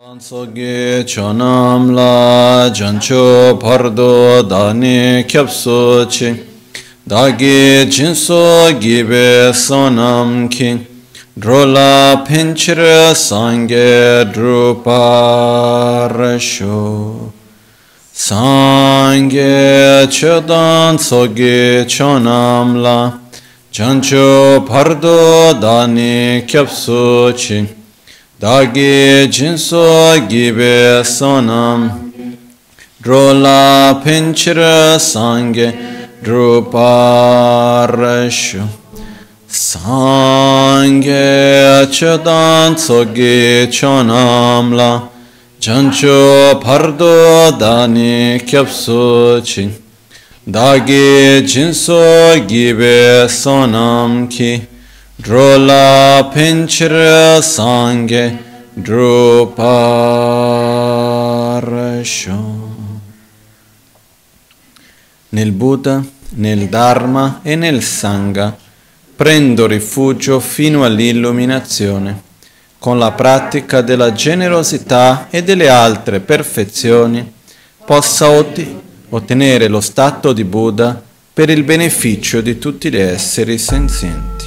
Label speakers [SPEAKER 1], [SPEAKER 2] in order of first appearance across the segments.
[SPEAKER 1] Sogi chonam la jancho pardo dani kyapso chi dagi jinso gibe sonam ki. Drola pinchira sange druparasho sange chodan sogi chonam la jancho pardo dani kyapso chi dāgī jīnsō gībē sōnam drōlā pinchira sāngē drupārashu sāngē achadān tsōgī chōnam lā janchō pardo dāni kyapsō chi. Dāgī jīnsō gībē sōnam ki Drola pinchira sangue druparasho. Nel Buddha, nel Dharma e nel Sangha prendo rifugio fino all'illuminazione. Con la pratica della generosità e delle altre perfezioni possa ottenere lo stato di Buddha per il beneficio di tutti gli esseri senzienti.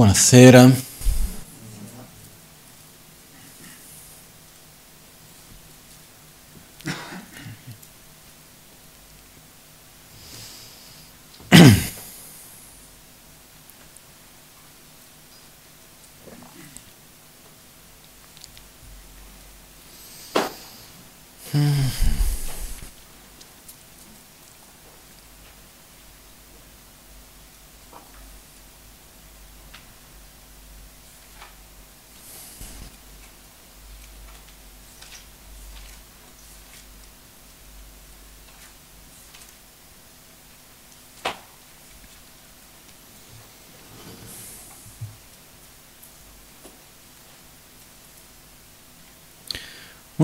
[SPEAKER 1] Buonasera.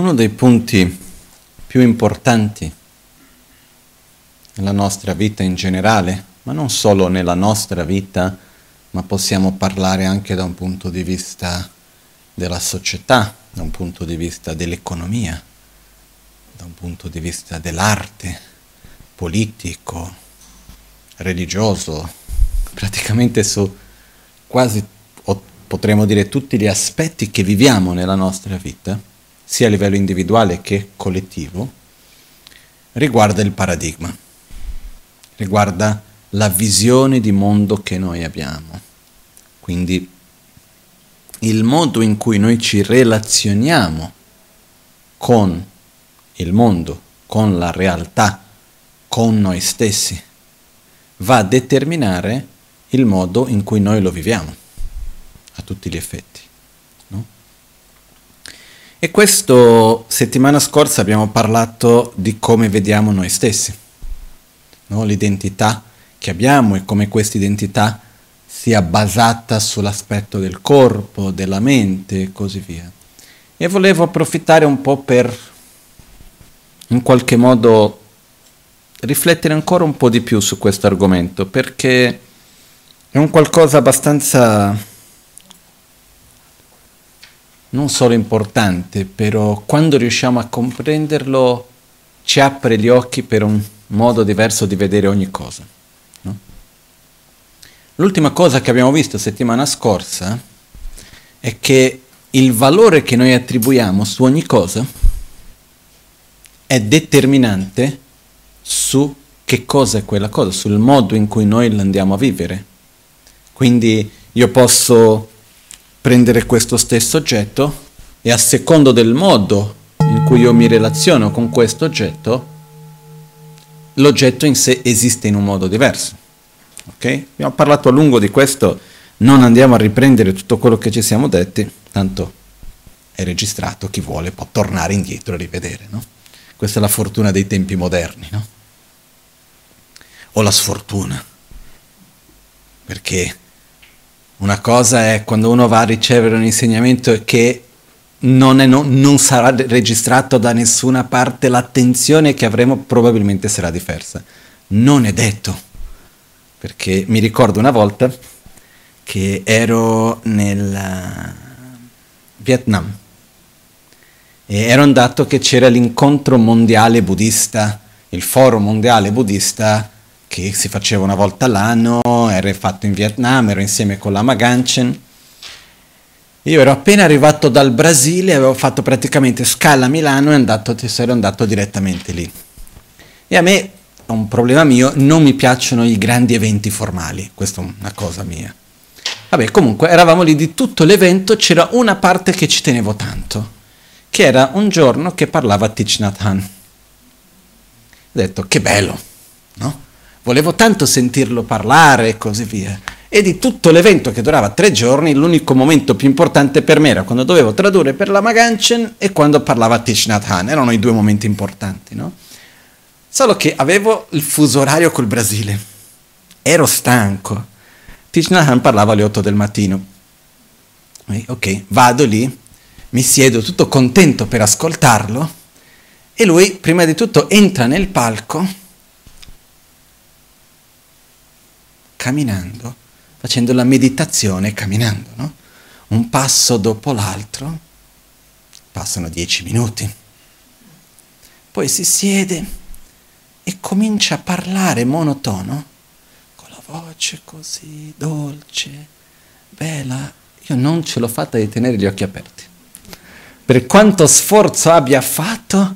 [SPEAKER 1] Uno dei punti più importanti nella nostra vita in generale, ma non solo nella nostra vita, ma possiamo parlare anche da un punto di vista della società, da un punto di vista dell'economia, da un punto di vista dell'arte, politico, religioso, praticamente su quasi, potremmo dire, tutti gli aspetti che viviamo nella nostra vita sia a livello individuale che collettivo, riguarda il paradigma, riguarda la visione di mondo che noi abbiamo. Quindi il modo in cui noi ci relazioniamo con il mondo, con la realtà, con noi stessi, va a determinare il modo in cui noi lo viviamo, a tutti gli effetti. E questo settimana scorsa abbiamo parlato di come vediamo noi stessi, no? l'identità che abbiamo e come questa identità sia basata sull'aspetto del corpo, della mente e così via. E volevo approfittare un po' per in qualche modo riflettere ancora un po' di più su questo argomento, perché è un qualcosa abbastanza non solo importante, però quando riusciamo a comprenderlo ci apre gli occhi per un modo diverso di vedere ogni cosa. No? L'ultima cosa che abbiamo visto settimana scorsa è che il valore che noi attribuiamo su ogni cosa è determinante su che cosa è quella cosa, sul modo in cui noi l'andiamo a vivere. Quindi io posso prendere questo stesso oggetto e a secondo del modo in cui io mi relaziono con questo oggetto, l'oggetto in sé esiste in un modo diverso. Ok? Abbiamo parlato a lungo di questo, non andiamo a riprendere tutto quello che ci siamo detti, tanto è registrato, chi vuole può tornare indietro e rivedere, no? Questa è la fortuna dei tempi moderni, no? O la sfortuna. Perché una cosa è quando uno va a ricevere un insegnamento che non, è, non, non, sarà registrato da nessuna parte, l'attenzione che avremo probabilmente sarà diversa. Non è detto, perché mi ricordo una volta che ero nel eh, Vietnam e ero andato che c'era l'incontro mondiale buddista, il foro mondiale buddista che si faceva una volta all'anno, era fatto in Vietnam, ero insieme con Lama Ganchen io ero appena arrivato dal Brasile, avevo fatto praticamente scala a Milano e andato, ero andato direttamente lì. E a me, un problema mio, non mi piacciono i grandi eventi formali, questa è una cosa mia. Vabbè, comunque eravamo lì di tutto l'evento, c'era una parte che ci tenevo tanto, che era un giorno che parlava Thich Nhat Hanh. Ho detto, che bello, no? Volevo tanto sentirlo parlare e così via. E di tutto l'evento che durava tre giorni, l'unico momento più importante per me era quando dovevo tradurre per la Maganchen e quando parlava Thich Nhat Hanh, erano i due momenti importanti, no? Solo che avevo il fuso orario col Brasile, ero stanco, Thich Nhat Hanh parlava alle 8 del mattino, ok, vado lì, mi siedo tutto contento per ascoltarlo e lui prima di tutto entra nel palco camminando facendo la meditazione camminando, no? Un passo dopo l'altro, passano dieci minuti. Poi si siede e comincia a parlare monotono, con la voce così dolce, bella. Io non ce l'ho fatta di tenere gli occhi aperti. Per quanto sforzo abbia fatto,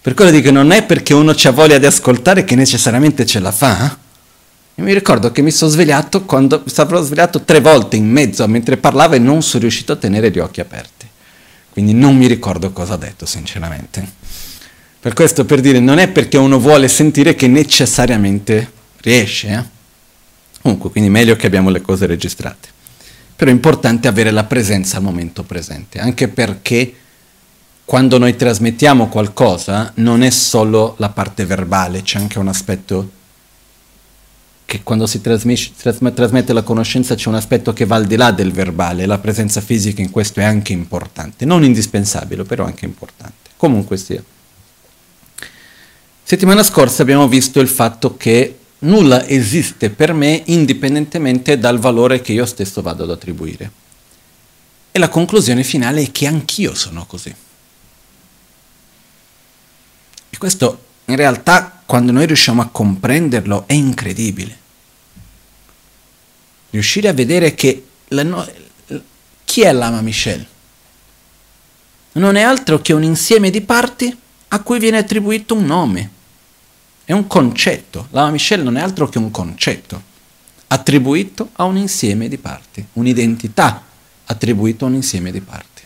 [SPEAKER 1] per quello dico non è perché uno ha voglia di ascoltare che necessariamente ce la fa. E mi ricordo che mi sono svegliato quando mi stavo svegliato tre volte in mezzo mentre parlava e non sono riuscito a tenere gli occhi aperti. Quindi non mi ricordo cosa ha detto, sinceramente. Per questo per dire, non è perché uno vuole sentire che necessariamente riesce. Eh? Comunque, quindi meglio che abbiamo le cose registrate. Però è importante avere la presenza al momento presente, anche perché quando noi trasmettiamo qualcosa non è solo la parte verbale, c'è anche un aspetto che quando si trasmette la conoscenza c'è un aspetto che va al di là del verbale, la presenza fisica in questo è anche importante, non indispensabile, però anche importante. Comunque sia. Settimana scorsa abbiamo visto il fatto che nulla esiste per me indipendentemente dal valore che io stesso vado ad attribuire. E la conclusione finale è che anch'io sono così. E questo in realtà quando noi riusciamo a comprenderlo è incredibile riuscire a vedere che no- chi è l'ama Michel? Non è altro che un insieme di parti a cui viene attribuito un nome. È un concetto. L'ama Michel non è altro che un concetto attribuito a un insieme di parti, un'identità attribuita a un insieme di parti.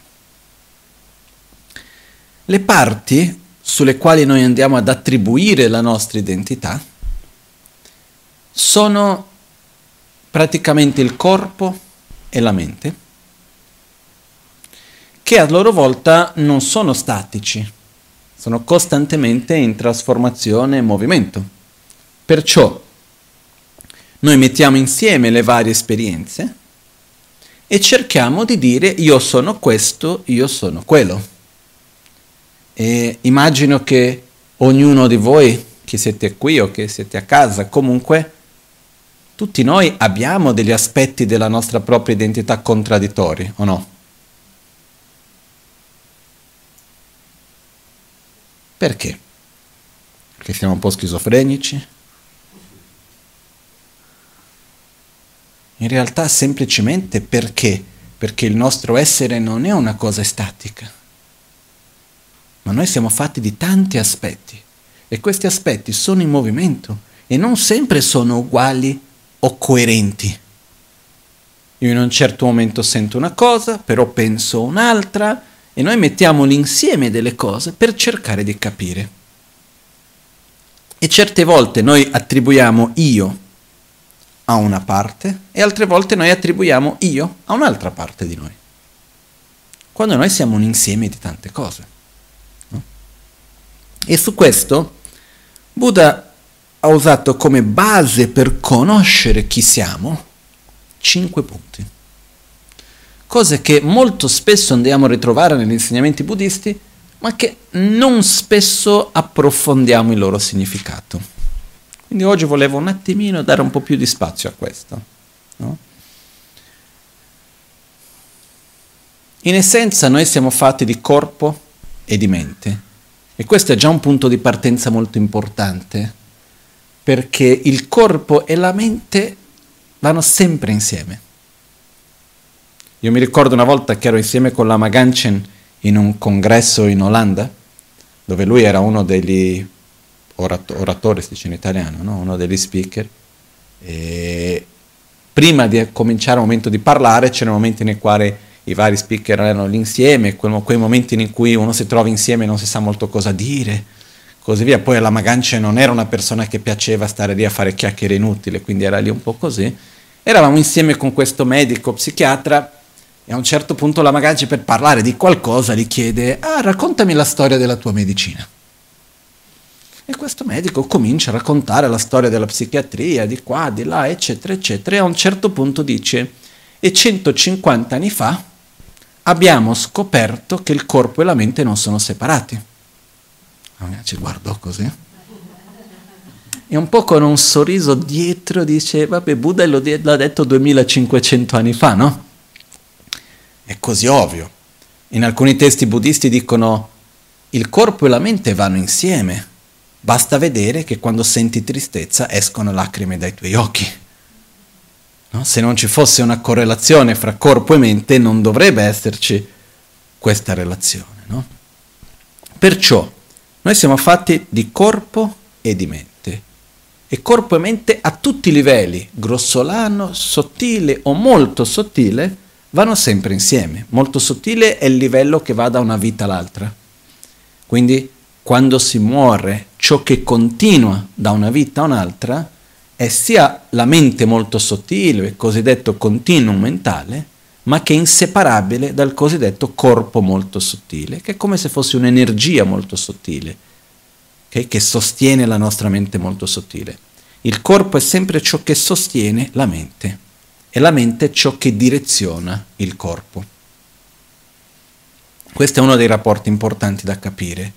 [SPEAKER 1] Le parti sulle quali noi andiamo ad attribuire la nostra identità sono praticamente il corpo e la mente, che a loro volta non sono statici, sono costantemente in trasformazione e movimento. Perciò noi mettiamo insieme le varie esperienze e cerchiamo di dire io sono questo, io sono quello. E immagino che ognuno di voi, che siete qui o che siete a casa, comunque tutti noi abbiamo degli aspetti della nostra propria identità contraddittori, o no? Perché? Perché siamo un po' schizofrenici? In realtà semplicemente perché? Perché il nostro essere non è una cosa statica, ma noi siamo fatti di tanti aspetti e questi aspetti sono in movimento e non sempre sono uguali o coerenti. Io in un certo momento sento una cosa, però penso un'altra e noi mettiamo l'insieme delle cose per cercare di capire. E certe volte noi attribuiamo io a una parte e altre volte noi attribuiamo io a un'altra parte di noi. quando noi siamo un insieme di tante cose. E su questo Buddha ha usato come base per conoscere chi siamo cinque punti. Cose che molto spesso andiamo a ritrovare negli insegnamenti buddisti, ma che non spesso approfondiamo il loro significato. Quindi oggi volevo un attimino dare un po' più di spazio a questo. No? In essenza noi siamo fatti di corpo e di mente e questo è già un punto di partenza molto importante perché il corpo e la mente vanno sempre insieme. Io mi ricordo una volta che ero insieme con Lama Ganchen in un congresso in Olanda, dove lui era uno degli orato- oratori, si dice in italiano, no? uno degli speaker, e prima di cominciare il momento di parlare c'erano momenti nei quali i vari speaker erano lì insieme, quei, momenti in cui uno si trova insieme e non si sa molto cosa dire, così via. Poi la Magancia non era una persona che piaceva stare lì a fare chiacchiere inutili, quindi era lì un po' così. Eravamo insieme con questo medico psichiatra e a un certo punto la Magancia per parlare di qualcosa gli chiede, ah raccontami la storia della tua medicina. E questo medico comincia a raccontare la storia della psichiatria, di qua, di là, eccetera, eccetera, e a un certo punto dice, e 150 anni fa abbiamo scoperto che il corpo e la mente non sono separati. Ci guardò così. E un po' con un sorriso dietro dice, vabbè, Buddha l'ha detto 2500 anni fa, no? È così ovvio. In alcuni testi buddisti dicono, il corpo e la mente vanno insieme. Basta vedere che quando senti tristezza escono lacrime dai tuoi occhi. No? Se non ci fosse una correlazione fra corpo e mente non dovrebbe esserci questa relazione. No? Perciò noi siamo fatti di corpo e di mente. E corpo e mente a tutti i livelli, grossolano, sottile o molto sottile, vanno sempre insieme. Molto sottile è il livello che va da una vita all'altra. Quindi quando si muore, ciò che continua da una vita a un'altra è sia la mente molto sottile, il cosiddetto continuum mentale, ma che è inseparabile dal cosiddetto corpo molto sottile, che è come se fosse un'energia molto sottile, okay? che sostiene la nostra mente molto sottile. Il corpo è sempre ciò che sostiene la mente e la mente è ciò che direziona il corpo. Questo è uno dei rapporti importanti da capire.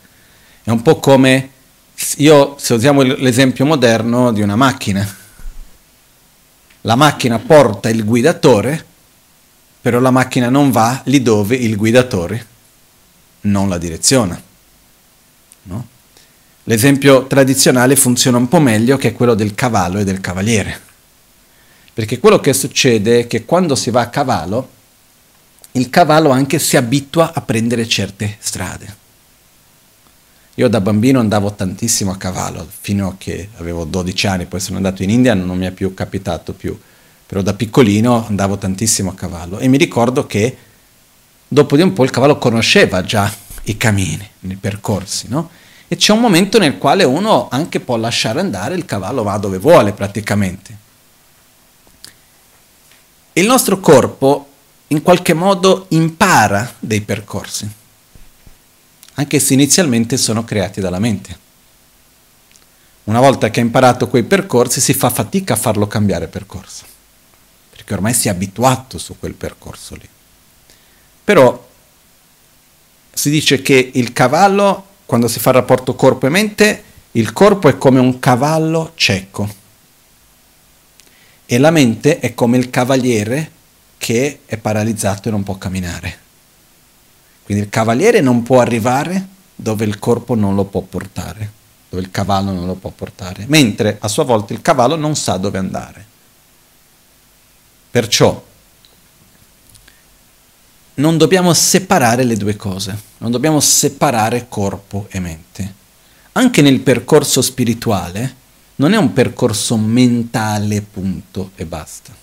[SPEAKER 1] È un po' come io, se usiamo l'esempio moderno di una macchina, la macchina porta il guidatore, però la macchina non va lì dove il guidatore non la direziona. No? L'esempio tradizionale funziona un po' meglio che quello del cavallo e del cavaliere. Perché quello che succede è che quando si va a cavallo, il cavallo anche si abitua a prendere certe strade. Io da bambino andavo tantissimo a cavallo, fino a che avevo 12 anni, poi sono andato in India, non mi è più capitato più, però da piccolino andavo tantissimo a cavallo e mi ricordo che dopo di un po' il cavallo conosceva già i cammini, i percorsi, no? E c'è un momento nel quale uno anche può lasciare andare, il cavallo va dove vuole praticamente. Il nostro corpo in qualche modo impara dei percorsi anche se inizialmente sono creati dalla mente. Una volta che ha imparato quei percorsi si fa fatica a farlo cambiare percorso, perché ormai si è abituato su quel percorso lì. Però si dice che il cavallo, quando si fa il rapporto corpo e mente, il corpo è come un cavallo cieco e la mente è come il cavaliere che è paralizzato e non può camminare. Quindi il cavaliere non può arrivare dove il corpo non lo può portare, dove il cavallo non lo può portare, mentre a sua volta il cavallo non sa dove andare. Perciò non dobbiamo separare le due cose, non dobbiamo separare corpo e mente. Anche nel percorso spirituale non è un percorso mentale punto e basta.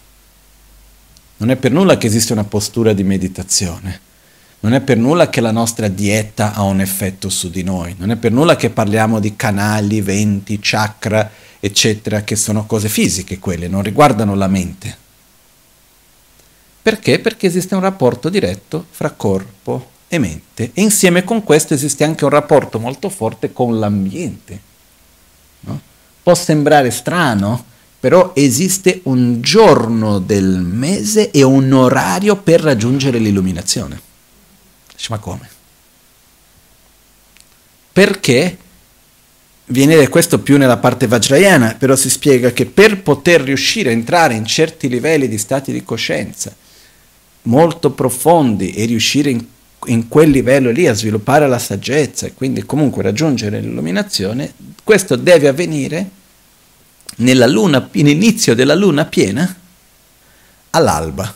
[SPEAKER 1] Non è per nulla che esiste una postura di meditazione non è per nulla che la nostra dieta ha un effetto su di noi, non è per nulla che parliamo di canali, venti, chakra, eccetera, che sono cose fisiche quelle, non riguardano la mente. Perché? Perché esiste un rapporto diretto fra corpo e mente e insieme con questo esiste anche un rapporto molto forte con l'ambiente. No? Può sembrare strano, però esiste un giorno del mese e un orario per raggiungere l'illuminazione. Ma come? Perché viene questo più nella parte vajrayana, però si spiega che per poter riuscire a entrare in certi livelli di stati di coscienza molto profondi e riuscire in, in quel livello lì a sviluppare la saggezza e quindi comunque raggiungere l'illuminazione, questo deve avvenire luna, inizio della luna piena all'alba.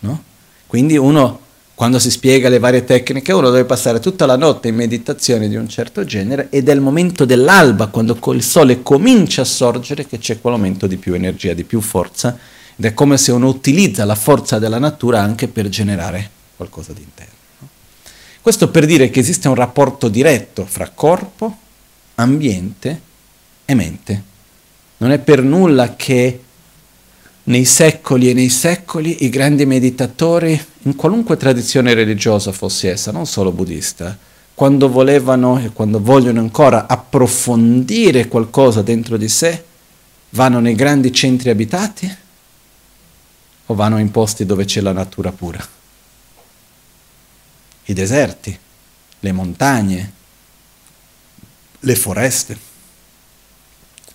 [SPEAKER 1] No? Quindi uno quando si spiega le varie tecniche, uno deve passare tutta la notte in meditazione di un certo genere ed è il momento dell'alba, quando il sole comincia a sorgere, che c'è quel momento di più energia, di più forza, ed è come se uno utilizza la forza della natura anche per generare qualcosa di interno. Questo per dire che esiste un rapporto diretto fra corpo, ambiente e mente. Non è per nulla che nei secoli e nei secoli i grandi meditatori, in qualunque tradizione religiosa fosse essa, non solo buddista, quando volevano e quando vogliono ancora approfondire qualcosa dentro di sé, vanno nei grandi centri abitati o vanno in posti dove c'è la natura pura? I deserti, le montagne, le foreste.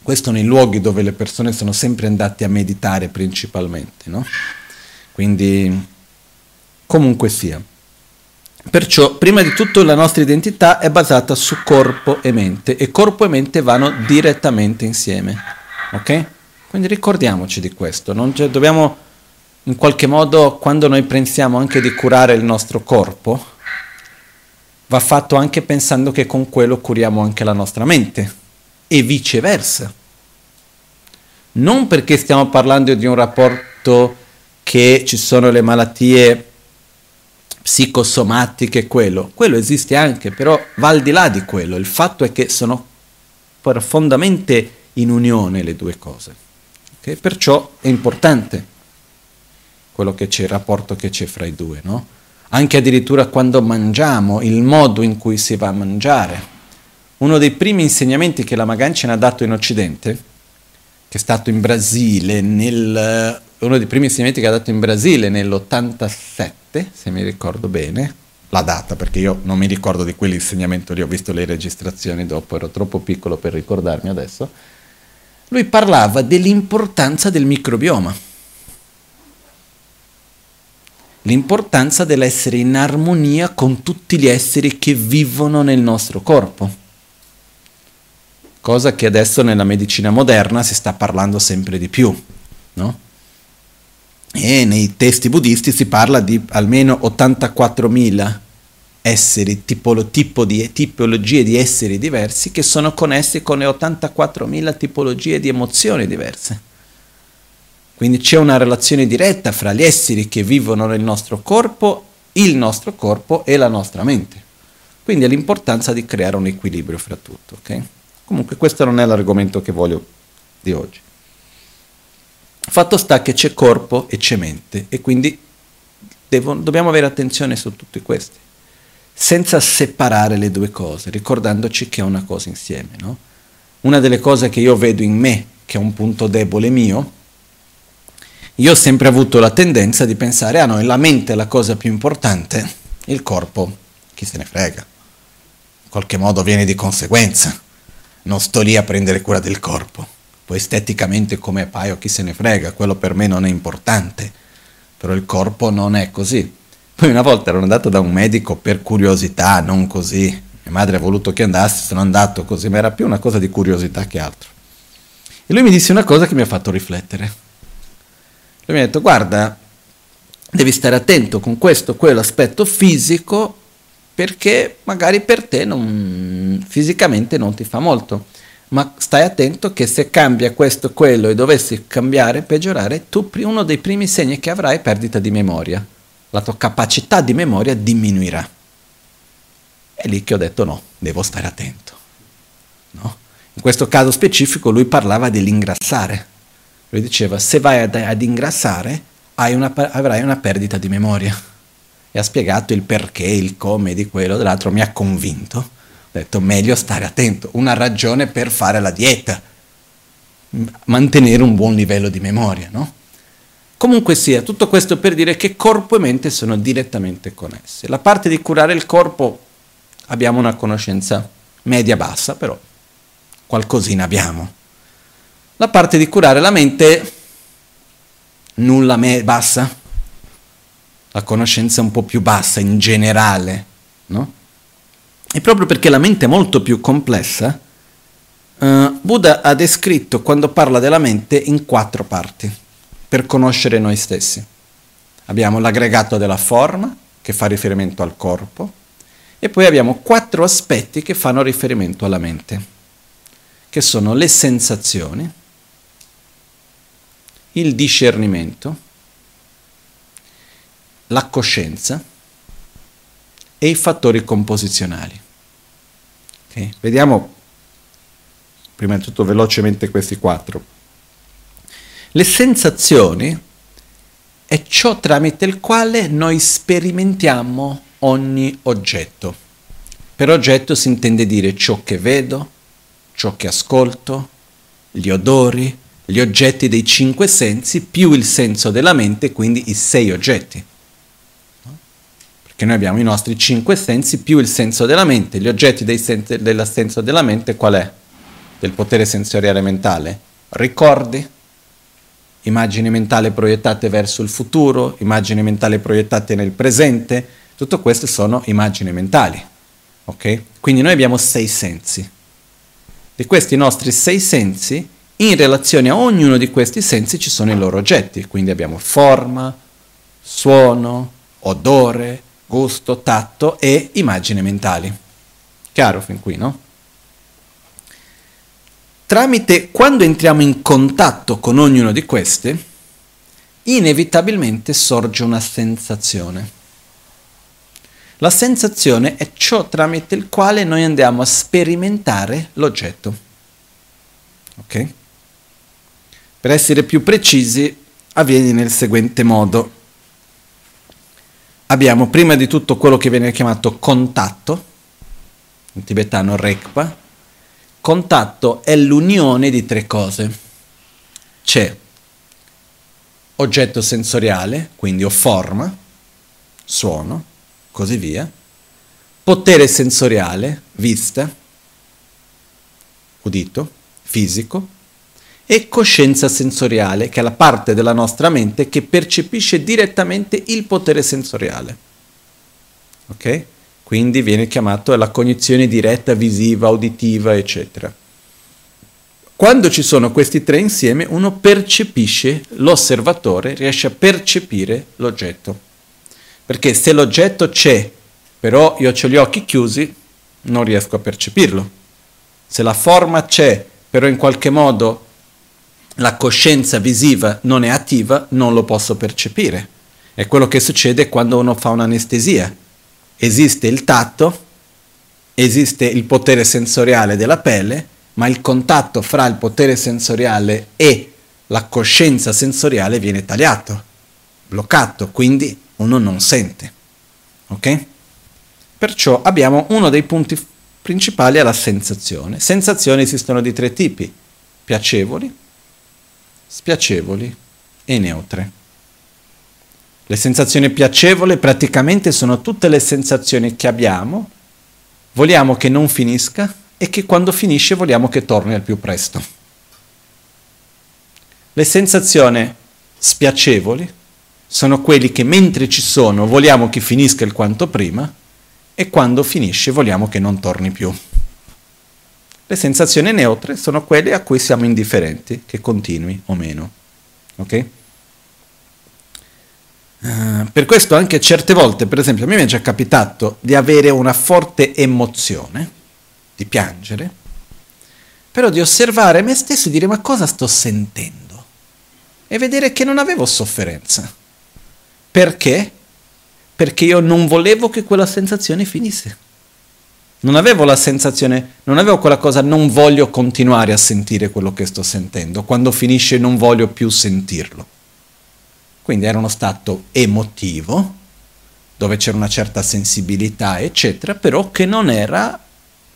[SPEAKER 1] Questo nei luoghi dove le persone sono sempre andate a meditare principalmente, no? Quindi, comunque sia. Perciò, prima di tutto, la nostra identità è basata su corpo e mente e corpo e mente vanno direttamente insieme, ok? Quindi ricordiamoci di questo, cioè, dobbiamo in qualche modo, quando noi pensiamo anche di curare il nostro corpo, va fatto anche pensando che con quello curiamo anche la nostra mente e viceversa. Non perché stiamo parlando di un rapporto che ci sono le malattie psicosomatiche, quello, quello esiste anche, però va al di là di quello, il fatto è che sono profondamente in unione le due cose. Okay? Perciò è importante quello che c'è, il rapporto che c'è fra i due, no? Anche addirittura quando mangiamo, il modo in cui si va a mangiare uno dei primi insegnamenti che la Magancina ha dato in Occidente, che è stato in Brasile, nel, uno dei primi insegnamenti che ha dato in Brasile nell'87, se mi ricordo bene, la data, perché io non mi ricordo di quell'insegnamento lì, ho visto le registrazioni dopo, ero troppo piccolo per ricordarmi adesso, lui parlava dell'importanza del microbioma, l'importanza dell'essere in armonia con tutti gli esseri che vivono nel nostro corpo cosa che adesso nella medicina moderna si sta parlando sempre di più. No? E nei testi buddisti si parla di almeno 84.000 esseri, tipolo, tipo di, tipologie di esseri diversi che sono connessi con le 84.000 tipologie di emozioni diverse. Quindi c'è una relazione diretta fra gli esseri che vivono nel nostro corpo, il nostro corpo e la nostra mente. Quindi è l'importanza di creare un equilibrio fra tutto. Okay? Comunque questo non è l'argomento che voglio di oggi. Fatto sta che c'è corpo e c'è mente e quindi devo, dobbiamo avere attenzione su tutti questi, senza separare le due cose, ricordandoci che è una cosa insieme. No? Una delle cose che io vedo in me, che è un punto debole mio, io ho sempre avuto la tendenza di pensare, ah no, la mente è la cosa più importante, il corpo, chi se ne frega, in qualche modo viene di conseguenza non sto lì a prendere cura del corpo. Poi esteticamente come appaio chi se ne frega, quello per me non è importante, però il corpo non è così. Poi una volta ero andato da un medico per curiosità, non così. Mia madre ha voluto che andassi, sono andato così, ma era più una cosa di curiosità che altro. E lui mi disse una cosa che mi ha fatto riflettere. Lui mi ha detto, guarda, devi stare attento con questo, quell'aspetto fisico perché magari per te non, fisicamente non ti fa molto, ma stai attento che se cambia questo quello e dovessi cambiare, peggiorare, tu uno dei primi segni che avrai è perdita di memoria, la tua capacità di memoria diminuirà. È lì che ho detto no, devo stare attento. No? In questo caso specifico lui parlava dell'ingrassare. Lui diceva se vai ad, ad ingrassare una, avrai una perdita di memoria. E ha spiegato il perché, il come di quello, dell'altro mi ha convinto. Ho detto meglio stare attento, una ragione per fare la dieta, mantenere un buon livello di memoria, no? Comunque sia, tutto questo per dire che corpo e mente sono direttamente connessi. La parte di curare il corpo abbiamo una conoscenza media-bassa, però qualcosina abbiamo. La parte di curare la mente, nulla me- bassa, la conoscenza un po' più bassa in generale, no? E proprio perché la mente è molto più complessa, uh, Buddha ha descritto quando parla della mente in quattro parti per conoscere noi stessi. Abbiamo l'aggregato della forma, che fa riferimento al corpo, e poi abbiamo quattro aspetti che fanno riferimento alla mente, che sono le sensazioni, il discernimento, la coscienza e i fattori composizionali. Okay? Vediamo prima di tutto velocemente questi quattro. Le sensazioni è ciò tramite il quale noi sperimentiamo ogni oggetto. Per oggetto si intende dire ciò che vedo, ciò che ascolto, gli odori, gli oggetti dei cinque sensi più il senso della mente, quindi i sei oggetti. Perché noi abbiamo i nostri cinque sensi più il senso della mente. Gli oggetti dei sensi, del senso della mente qual è? Del potere sensoriale mentale? Ricordi, immagini mentali proiettate verso il futuro, immagini mentali proiettate nel presente, tutto questo sono immagini mentali. Ok? Quindi noi abbiamo sei sensi. Di questi nostri sei sensi, in relazione a ognuno di questi sensi ci sono i loro oggetti, quindi abbiamo forma, suono, odore, gusto, tatto e immagini mentali. Chiaro fin qui, no? Tramite quando entriamo in contatto con ognuno di questi, inevitabilmente sorge una sensazione. La sensazione è ciò tramite il quale noi andiamo a sperimentare l'oggetto. Ok? Per essere più precisi, avviene nel seguente modo. Abbiamo prima di tutto quello che viene chiamato contatto, in tibetano rekpa. Contatto è l'unione di tre cose. C'è oggetto sensoriale, quindi o forma, suono, così via. Potere sensoriale, vista, udito, fisico, e coscienza sensoriale, che è la parte della nostra mente che percepisce direttamente il potere sensoriale. Ok? Quindi viene chiamato la cognizione diretta, visiva, uditiva, eccetera. Quando ci sono questi tre insieme, uno percepisce, l'osservatore riesce a percepire l'oggetto. Perché se l'oggetto c'è, però io ho gli occhi chiusi, non riesco a percepirlo. Se la forma c'è, però in qualche modo la coscienza visiva non è attiva, non lo posso percepire. È quello che succede quando uno fa un'anestesia. Esiste il tatto, esiste il potere sensoriale della pelle, ma il contatto fra il potere sensoriale e la coscienza sensoriale viene tagliato, bloccato, quindi uno non sente. Ok? Perciò abbiamo uno dei punti principali alla sensazione. Sensazioni esistono di tre tipi, piacevoli, spiacevoli e neutre. Le sensazioni piacevoli praticamente sono tutte le sensazioni che abbiamo, vogliamo che non finisca e che quando finisce vogliamo che torni al più presto. Le sensazioni spiacevoli sono quelli che mentre ci sono vogliamo che finisca il quanto prima e quando finisce vogliamo che non torni più. Le sensazioni neutre sono quelle a cui siamo indifferenti, che continui o meno. Ok? Uh, per questo anche certe volte, per esempio, a me mi è già capitato di avere una forte emozione, di piangere, però di osservare me stesso e dire ma cosa sto sentendo? E vedere che non avevo sofferenza. Perché? Perché io non volevo che quella sensazione finisse. Non avevo la sensazione, non avevo quella cosa, non voglio continuare a sentire quello che sto sentendo. Quando finisce non voglio più sentirlo. Quindi era uno stato emotivo, dove c'era una certa sensibilità, eccetera, però che non era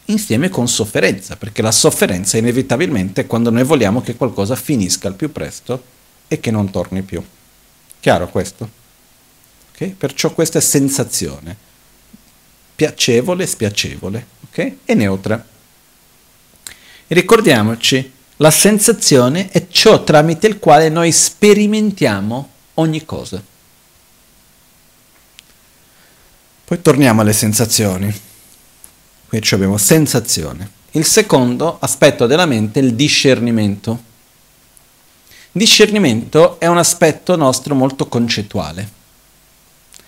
[SPEAKER 1] insieme con sofferenza, perché la sofferenza inevitabilmente è quando noi vogliamo che qualcosa finisca al più presto e che non torni più. Chiaro questo? Okay? Perciò questa è sensazione, piacevole, spiacevole, ok? E neutra. Ricordiamoci, la sensazione è ciò tramite il quale noi sperimentiamo ogni cosa. Poi torniamo alle sensazioni. Qui abbiamo sensazione. Il secondo aspetto della mente è il discernimento. Discernimento è un aspetto nostro molto concettuale.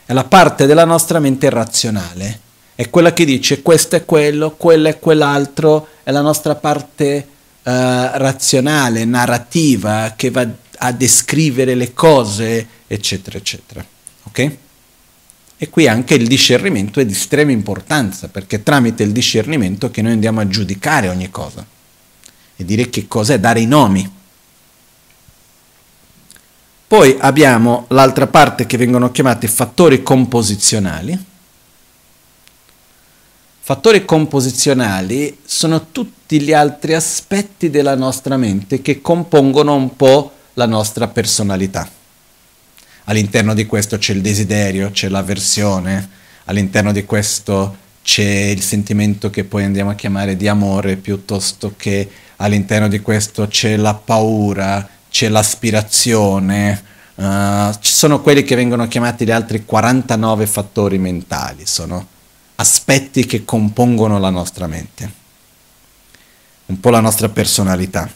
[SPEAKER 1] È la parte della nostra mente razionale. È quella che dice questo è quello, quello è quell'altro, è la nostra parte uh, razionale, narrativa, che va a descrivere le cose, eccetera, eccetera. Ok? E qui anche il discernimento è di estrema importanza, perché è tramite il discernimento che noi andiamo a giudicare ogni cosa e dire che cosa è dare i nomi. Poi abbiamo l'altra parte che vengono chiamati fattori composizionali. Fattori composizionali sono tutti gli altri aspetti della nostra mente che compongono un po' la nostra personalità. All'interno di questo c'è il desiderio, c'è l'avversione, all'interno di questo c'è il sentimento che poi andiamo a chiamare di amore piuttosto che all'interno di questo c'è la paura, c'è l'aspirazione, uh, ci sono quelli che vengono chiamati gli altri 49 fattori mentali, sono aspetti che compongono la nostra mente, un po' la nostra personalità.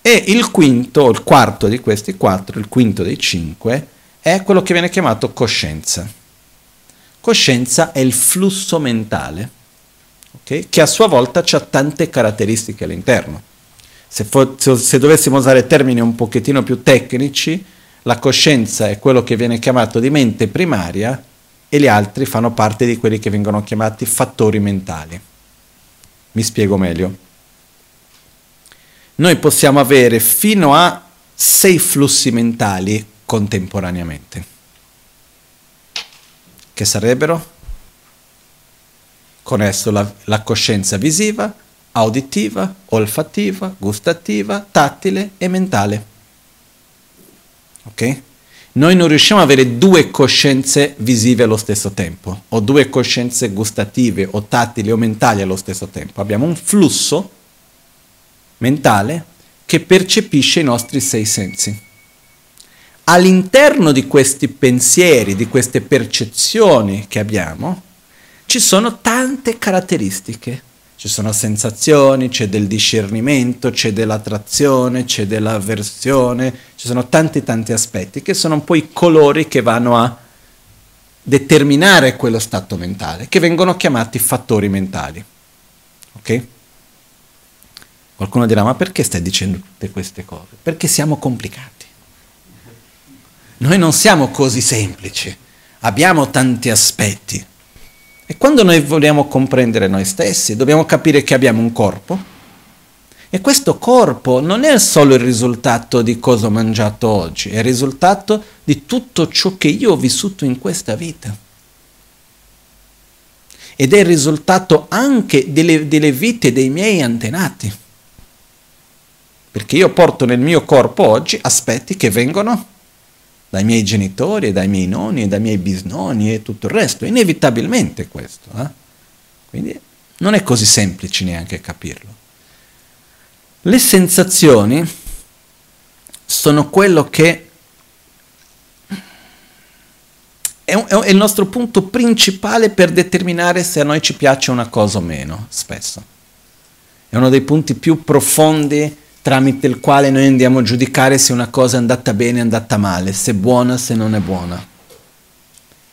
[SPEAKER 1] E il quinto, il quarto di questi quattro, il quinto dei cinque, è quello che viene chiamato coscienza. Coscienza è il flusso mentale, okay? che a sua volta ha tante caratteristiche all'interno. Se, fo- se dovessimo usare termini un pochettino più tecnici, la coscienza è quello che viene chiamato di mente primaria e gli altri fanno parte di quelli che vengono chiamati fattori mentali. Mi spiego meglio. Noi possiamo avere fino a sei flussi mentali contemporaneamente. Che sarebbero? Con esso la, la coscienza visiva, auditiva, olfattiva, gustativa, tattile e mentale. Ok? Noi non riusciamo ad avere due coscienze visive allo stesso tempo, o due coscienze gustative, o tattili, o mentali allo stesso tempo. Abbiamo un flusso mentale che percepisce i nostri sei sensi all'interno di questi pensieri, di queste percezioni che abbiamo, ci sono tante caratteristiche. Ci sono sensazioni, c'è del discernimento, c'è dell'attrazione, c'è dell'avversione, ci sono tanti tanti aspetti che sono un po' i colori che vanno a determinare quello stato mentale, che vengono chiamati fattori mentali. Ok? Qualcuno dirà, ma perché stai dicendo tutte queste cose? Perché siamo complicati. Noi non siamo così semplici, abbiamo tanti aspetti. E quando noi vogliamo comprendere noi stessi, dobbiamo capire che abbiamo un corpo. E questo corpo non è solo il risultato di cosa ho mangiato oggi, è il risultato di tutto ciò che io ho vissuto in questa vita. Ed è il risultato anche delle, delle vite dei miei antenati. Perché io porto nel mio corpo oggi aspetti che vengono dai miei genitori, dai miei nonni, dai miei bisnonni e tutto il resto, inevitabilmente questo. Eh? Quindi non è così semplice neanche capirlo. Le sensazioni sono quello che è, è il nostro punto principale per determinare se a noi ci piace una cosa o meno, spesso. È uno dei punti più profondi tramite il quale noi andiamo a giudicare se una cosa è andata bene o è andata male, se è buona, se non è buona.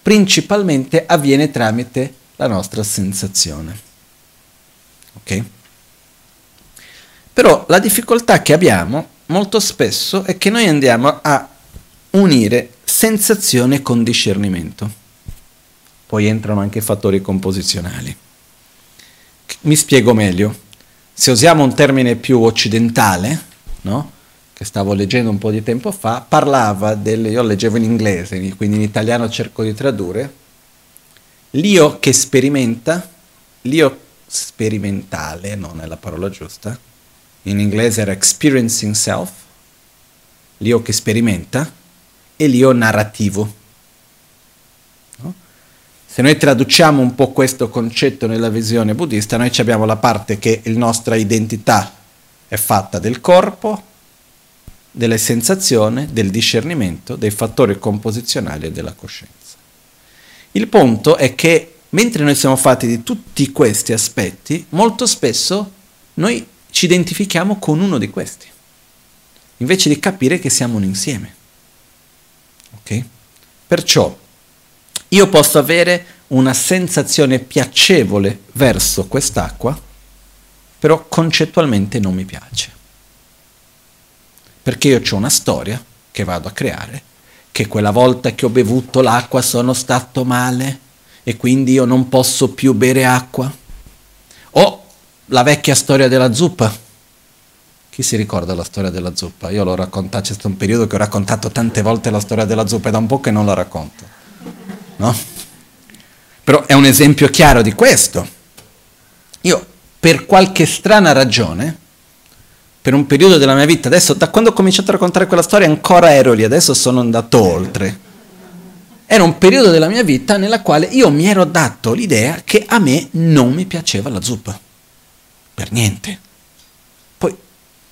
[SPEAKER 1] Principalmente avviene tramite la nostra sensazione. Ok? Però la difficoltà che abbiamo molto spesso è che noi andiamo a unire sensazione con discernimento. Poi entrano anche fattori composizionali. Mi spiego meglio se usiamo un termine più occidentale, no? che stavo leggendo un po' di tempo fa, parlava del, io leggevo in inglese, quindi in italiano cerco di tradurre, l'io che sperimenta, l'io sperimentale, non è la parola giusta, in inglese era experiencing self, l'io che sperimenta, e l'io narrativo. Se noi traduciamo un po' questo concetto nella visione buddista, noi abbiamo la parte che la nostra identità è fatta del corpo, delle sensazioni, del discernimento, dei fattori composizionali e della coscienza. Il punto è che mentre noi siamo fatti di tutti questi aspetti, molto spesso noi ci identifichiamo con uno di questi, invece di capire che siamo un insieme. Ok? Perciò io posso avere una sensazione piacevole verso quest'acqua, però concettualmente non mi piace. Perché io ho una storia che vado a creare, che quella volta che ho bevuto l'acqua sono stato male e quindi io non posso più bere acqua. O la vecchia storia della zuppa chi si ricorda la storia della zuppa? Io l'ho raccontata, c'è stato un periodo che ho raccontato tante volte la storia della zuppa e da un po' che non la racconto. No? Però è un esempio chiaro di questo. Io, per qualche strana ragione, per un periodo della mia vita, adesso da quando ho cominciato a raccontare quella storia ancora ero lì, adesso sono andato oltre. Era un periodo della mia vita nella quale io mi ero dato l'idea che a me non mi piaceva la zuppa. Per niente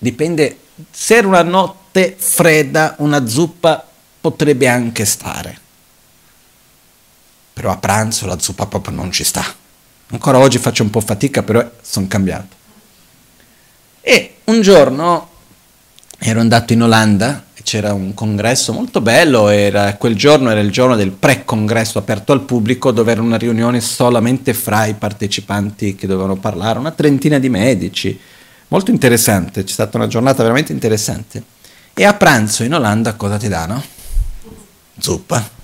[SPEAKER 1] Dipende, se era una notte fredda, una zuppa potrebbe anche stare. Però a pranzo la zuppa proprio non ci sta. Ancora oggi faccio un po' fatica, però sono cambiato. E un giorno ero andato in Olanda c'era un congresso molto bello, era, quel giorno era il giorno del pre-congresso aperto al pubblico dove era una riunione solamente fra i partecipanti che dovevano parlare, una trentina di medici, molto interessante, c'è stata una giornata veramente interessante. E a pranzo in Olanda cosa ti danno? Zuppa.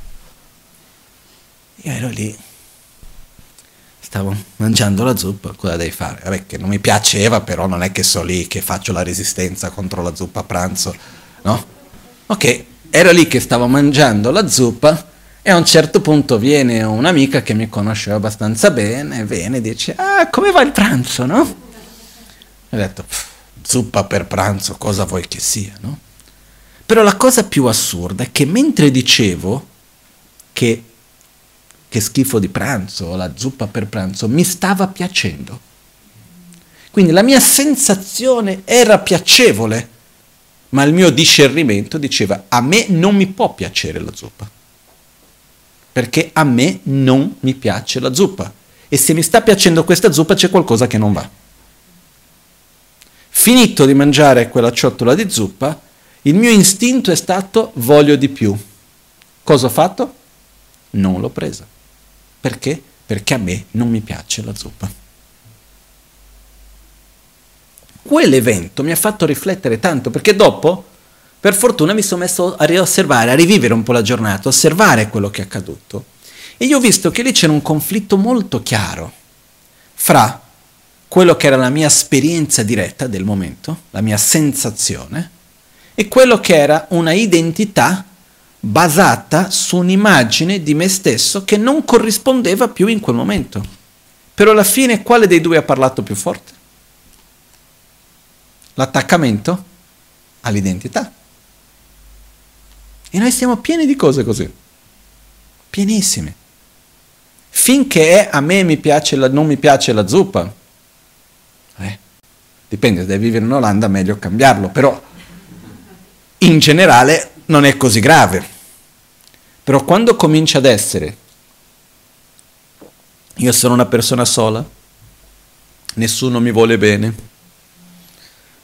[SPEAKER 1] Io ero lì, stavo mangiando la zuppa, cosa devi fare? Vabbè, che non mi piaceva, però non è che so lì che faccio la resistenza contro la zuppa a pranzo, no? Ok, ero lì che stavo mangiando la zuppa e a un certo punto viene un'amica che mi conosceva abbastanza bene, viene e dice, ah, come va il pranzo, no? ho detto, zuppa per pranzo, cosa vuoi che sia, no? Però la cosa più assurda è che mentre dicevo che, che schifo di pranzo, la zuppa per pranzo, mi stava piacendo. Quindi la mia sensazione era piacevole, ma il mio discernimento diceva a me non mi può piacere la zuppa. Perché a me non mi piace la zuppa. E se mi sta piacendo questa zuppa c'è qualcosa che non va. Finito di mangiare quella ciotola di zuppa, il mio istinto è stato voglio di più. Cosa ho fatto? Non l'ho presa. Perché? Perché a me non mi piace la zuppa. Quell'evento mi ha fatto riflettere tanto perché dopo, per fortuna, mi sono messo a riosservare, a rivivere un po' la giornata, a osservare quello che è accaduto. E io ho visto che lì c'era un conflitto molto chiaro fra quello che era la mia esperienza diretta del momento, la mia sensazione, e quello che era una identità basata su un'immagine di me stesso che non corrispondeva più in quel momento. Però alla fine quale dei due ha parlato più forte? L'attaccamento all'identità. E noi siamo pieni di cose così. Pienissime. Finché a me mi piace la, non mi piace la zuppa, eh, dipende, se devi vivere in Olanda meglio cambiarlo, però in generale non è così grave. Però quando comincia ad essere, io sono una persona sola, nessuno mi vuole bene,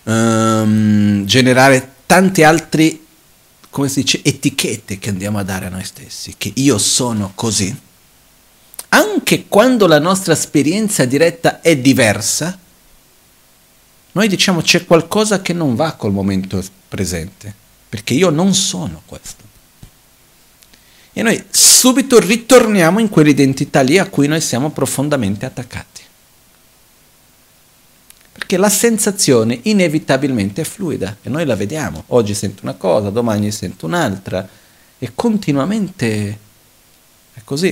[SPEAKER 1] um, generare tanti altri, come si dice, etichette che andiamo a dare a noi stessi, che io sono così, anche quando la nostra esperienza diretta è diversa, noi diciamo c'è qualcosa che non va col momento presente, perché io non sono questo. E noi subito ritorniamo in quell'identità lì a cui noi siamo profondamente attaccati. Perché la sensazione inevitabilmente è fluida e noi la vediamo. Oggi sento una cosa, domani sento un'altra e continuamente è così.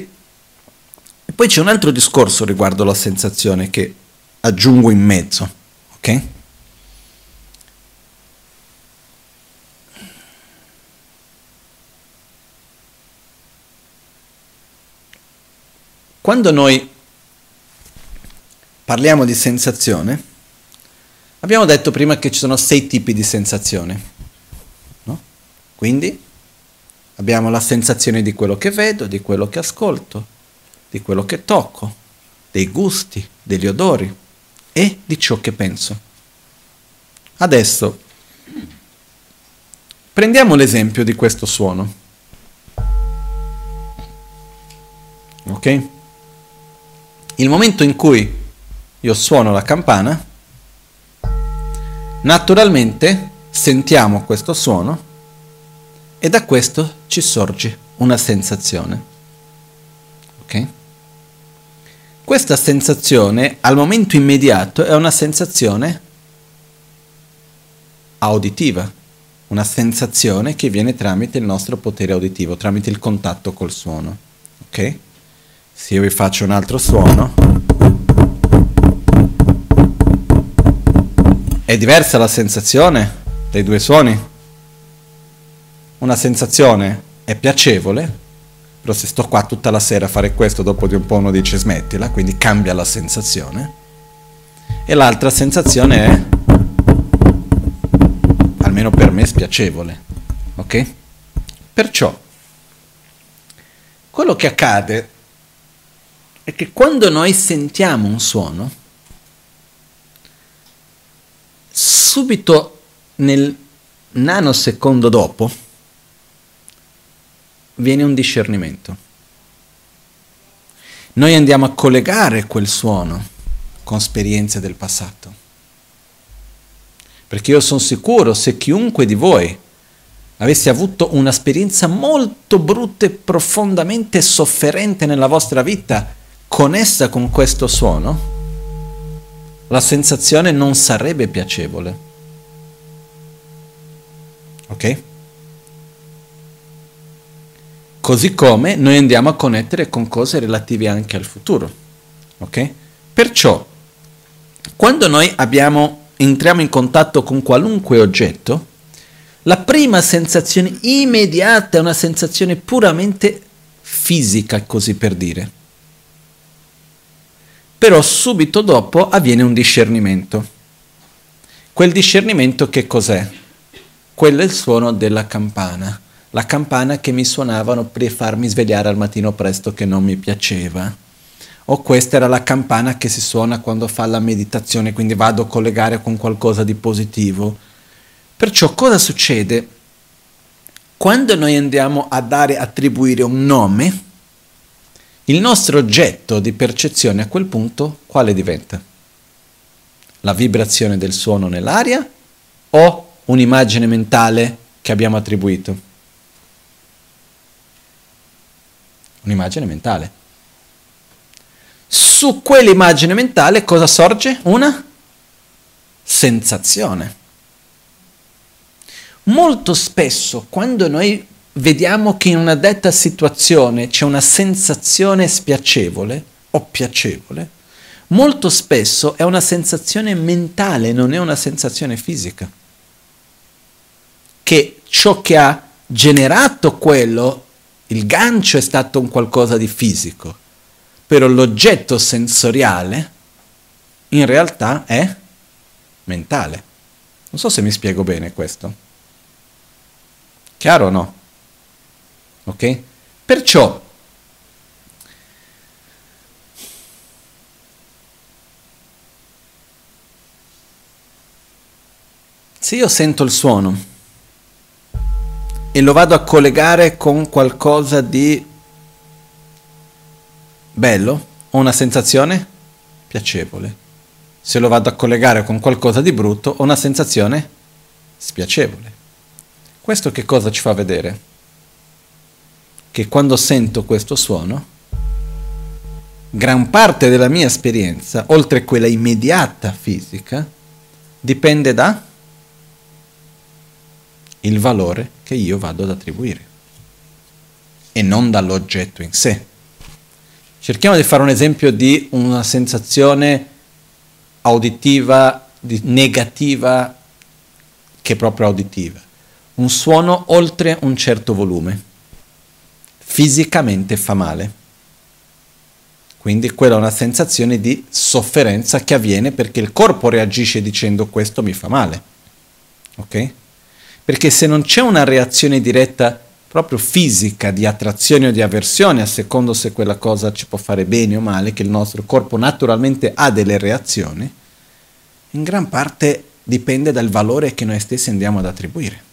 [SPEAKER 1] E poi c'è un altro discorso riguardo la sensazione che aggiungo in mezzo, ok? Quando noi parliamo di sensazione, abbiamo detto prima che ci sono sei tipi di sensazione. No? Quindi abbiamo la sensazione di quello che vedo, di quello che ascolto, di quello che tocco, dei gusti, degli odori e di ciò che penso. Adesso prendiamo l'esempio di questo suono. Ok? Il momento in cui io suono la campana, naturalmente sentiamo questo suono e da questo ci sorge una sensazione. Ok? Questa sensazione al momento immediato è una sensazione auditiva, una sensazione che viene tramite il nostro potere uditivo, tramite il contatto col suono. Ok? Se io vi faccio un altro suono, È diversa la sensazione dei due suoni? Una sensazione è piacevole, però se sto qua tutta la sera a fare questo, dopo di un po' uno dice smettila, quindi cambia la sensazione. E l'altra sensazione è, almeno per me, spiacevole. Ok? Perciò, quello che accade è che quando noi sentiamo un suono, subito nel nanosecondo dopo viene un discernimento. Noi andiamo a collegare quel suono con esperienze del passato. Perché io sono sicuro se chiunque di voi avesse avuto un'esperienza molto brutta e profondamente sofferente nella vostra vita, connessa con questo suono, la sensazione non sarebbe piacevole. Ok? Così come noi andiamo a connettere con cose relative anche al futuro. Ok? Perciò, quando noi abbiamo, entriamo in contatto con qualunque oggetto, la prima sensazione immediata è una sensazione puramente fisica, così per dire però subito dopo avviene un discernimento. Quel discernimento che cos'è? Quello è il suono della campana, la campana che mi suonavano per farmi svegliare al mattino presto che non mi piaceva. O questa era la campana che si suona quando fa la meditazione, quindi vado a collegare con qualcosa di positivo. Perciò cosa succede? Quando noi andiamo a dare, attribuire un nome, il nostro oggetto di percezione a quel punto quale diventa? La vibrazione del suono nell'aria o un'immagine mentale che abbiamo attribuito? Un'immagine mentale. Su quell'immagine mentale cosa sorge? Una sensazione. Molto spesso quando noi vediamo che in una detta situazione c'è una sensazione spiacevole o piacevole, molto spesso è una sensazione mentale, non è una sensazione fisica. Che ciò che ha generato quello, il gancio è stato un qualcosa di fisico, però l'oggetto sensoriale in realtà è mentale. Non so se mi spiego bene questo. Chiaro o no? Ok? Perciò se io sento il suono e lo vado a collegare con qualcosa di bello, ho una sensazione piacevole. Se lo vado a collegare con qualcosa di brutto, ho una sensazione spiacevole. Questo che cosa ci fa vedere? Che quando sento questo suono, gran parte della mia esperienza, oltre a quella immediata fisica, dipende da il valore che io vado ad attribuire e non dall'oggetto in sé. Cerchiamo di fare un esempio di una sensazione auditiva negativa che proprio auditiva. Un suono oltre un certo volume. Fisicamente fa male. Quindi quella è una sensazione di sofferenza che avviene perché il corpo reagisce dicendo questo mi fa male. Ok? Perché se non c'è una reazione diretta proprio fisica di attrazione o di avversione, a secondo se quella cosa ci può fare bene o male, che il nostro corpo naturalmente ha delle reazioni, in gran parte dipende dal valore che noi stessi andiamo ad attribuire.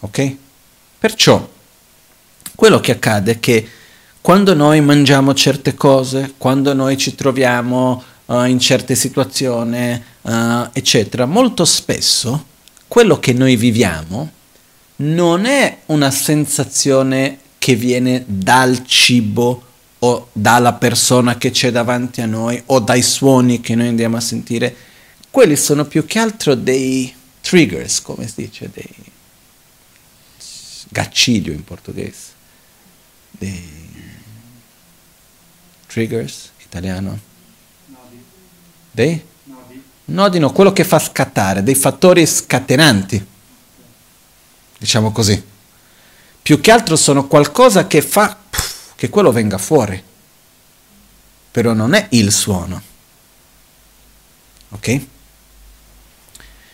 [SPEAKER 1] Ok? Perciò, quello che accade è che quando noi mangiamo certe cose, quando noi ci troviamo uh, in certe situazioni, uh, eccetera, molto spesso quello che noi viviamo non è una sensazione che viene dal cibo o dalla persona che c'è davanti a noi o dai suoni che noi andiamo a sentire. Quelli sono più che altro dei triggers, come si dice, dei gaciglio in portoghese. Dei triggers, italiano? Dei? Nodi no, quello che fa scattare, dei fattori scatenanti, diciamo così. Più che altro sono qualcosa che fa che quello venga fuori, però non è il suono. Ok?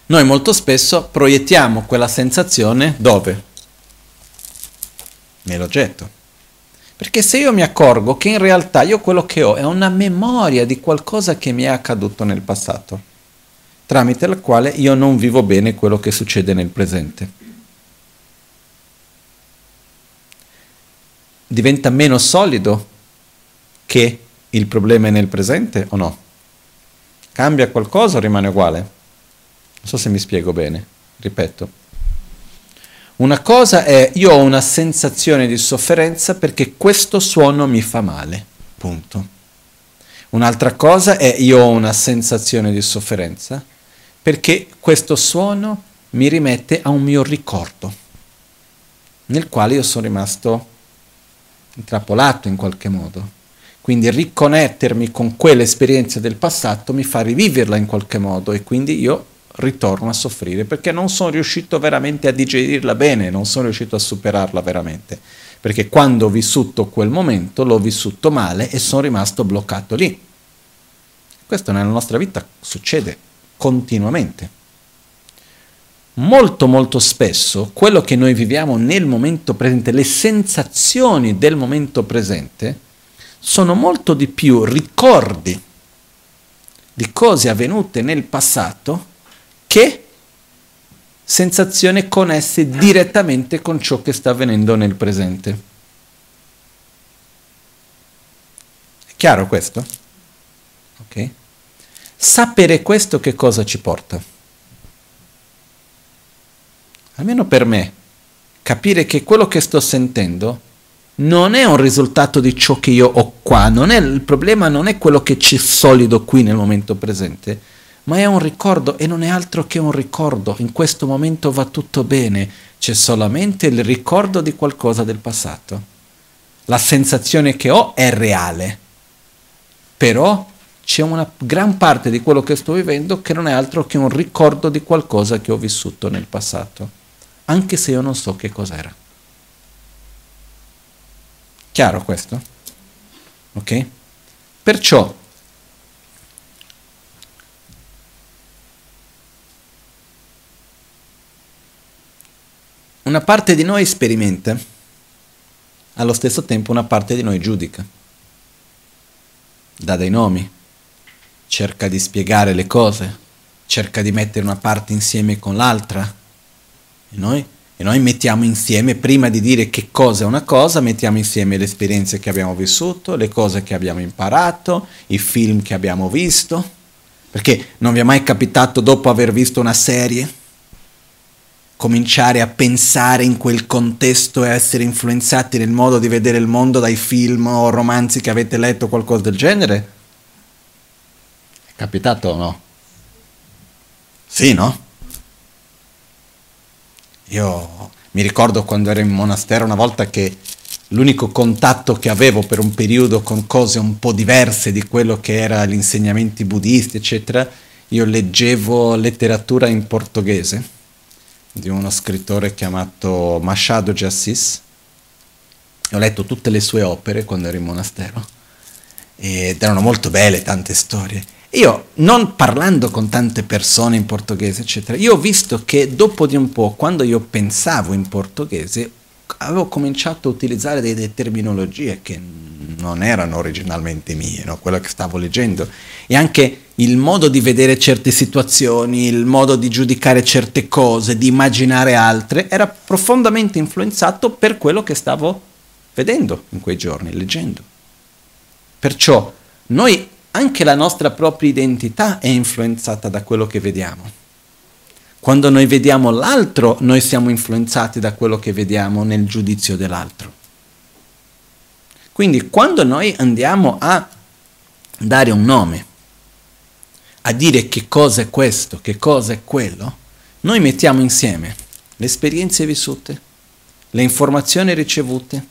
[SPEAKER 1] Noi molto spesso proiettiamo quella sensazione dove? Nell'oggetto. Perché se io mi accorgo che in realtà io quello che ho è una memoria di qualcosa che mi è accaduto nel passato, tramite la quale io non vivo bene quello che succede nel presente. Diventa meno solido che il problema è nel presente o no? Cambia qualcosa o rimane uguale? Non so se mi spiego bene, ripeto. Una cosa è io ho una sensazione di sofferenza perché questo suono mi fa male, punto. Un'altra cosa è io ho una sensazione di sofferenza perché questo suono mi rimette a un mio ricordo, nel quale io sono rimasto intrappolato in qualche modo. Quindi riconnettermi con quell'esperienza del passato mi fa riviverla in qualche modo e quindi io ritorno a soffrire perché non sono riuscito veramente a digerirla bene, non sono riuscito a superarla veramente. Perché quando ho vissuto quel momento l'ho vissuto male e sono rimasto bloccato lì. Questo nella nostra vita succede continuamente. Molto molto spesso quello che noi viviamo nel momento presente, le sensazioni del momento presente, sono molto di più ricordi di cose avvenute nel passato che sensazioni connesse direttamente con ciò che sta avvenendo nel presente. È chiaro questo? Ok? Sapere questo che cosa ci porta? Almeno per me, capire che quello che sto sentendo non è un risultato di ciò che io ho qua, non è, il problema non è quello che c'è solido qui nel momento presente, ma è un ricordo e non è altro che un ricordo. In questo momento va tutto bene, c'è solamente il ricordo di qualcosa del passato. La sensazione che ho è reale, però c'è una gran parte di quello che sto vivendo che non è altro che un ricordo di qualcosa che ho vissuto nel passato, anche se io non so che cos'era. Chiaro questo? Ok? Perciò una parte di noi sperimenta, allo stesso tempo una parte di noi giudica, dà dei nomi, cerca di spiegare le cose, cerca di mettere una parte insieme con l'altra. E noi, e noi mettiamo insieme, prima di dire che cosa è una cosa, mettiamo insieme le esperienze che abbiamo vissuto, le cose che abbiamo imparato, i film che abbiamo visto. Perché non vi è mai capitato dopo aver visto una serie cominciare a pensare in quel contesto e essere influenzati nel modo di vedere il mondo dai film o romanzi che avete letto o qualcosa del genere? Capitato o no? Sì, no? Io mi ricordo quando ero in monastero una volta che l'unico contatto che avevo per un periodo con cose un po' diverse di quello che era gli insegnamenti buddisti, eccetera, io leggevo letteratura in portoghese di uno scrittore chiamato Machado de Assis. Ho letto tutte le sue opere quando ero in monastero ed erano molto belle tante storie. Io, non parlando con tante persone in portoghese, eccetera, io ho visto che dopo di un po', quando io pensavo in portoghese, avevo cominciato a utilizzare delle terminologie che non erano originalmente mie, no? quello che stavo leggendo, e anche il modo di vedere certe situazioni, il modo di giudicare certe cose, di immaginare altre, era profondamente influenzato per quello che stavo vedendo in quei giorni, leggendo. Perciò noi, anche la nostra propria identità è influenzata da quello che vediamo. Quando noi vediamo l'altro, noi siamo influenzati da quello che vediamo nel giudizio dell'altro. Quindi quando noi andiamo a dare un nome, a dire che cosa è questo, che cosa è quello, noi mettiamo insieme le esperienze vissute, le informazioni ricevute.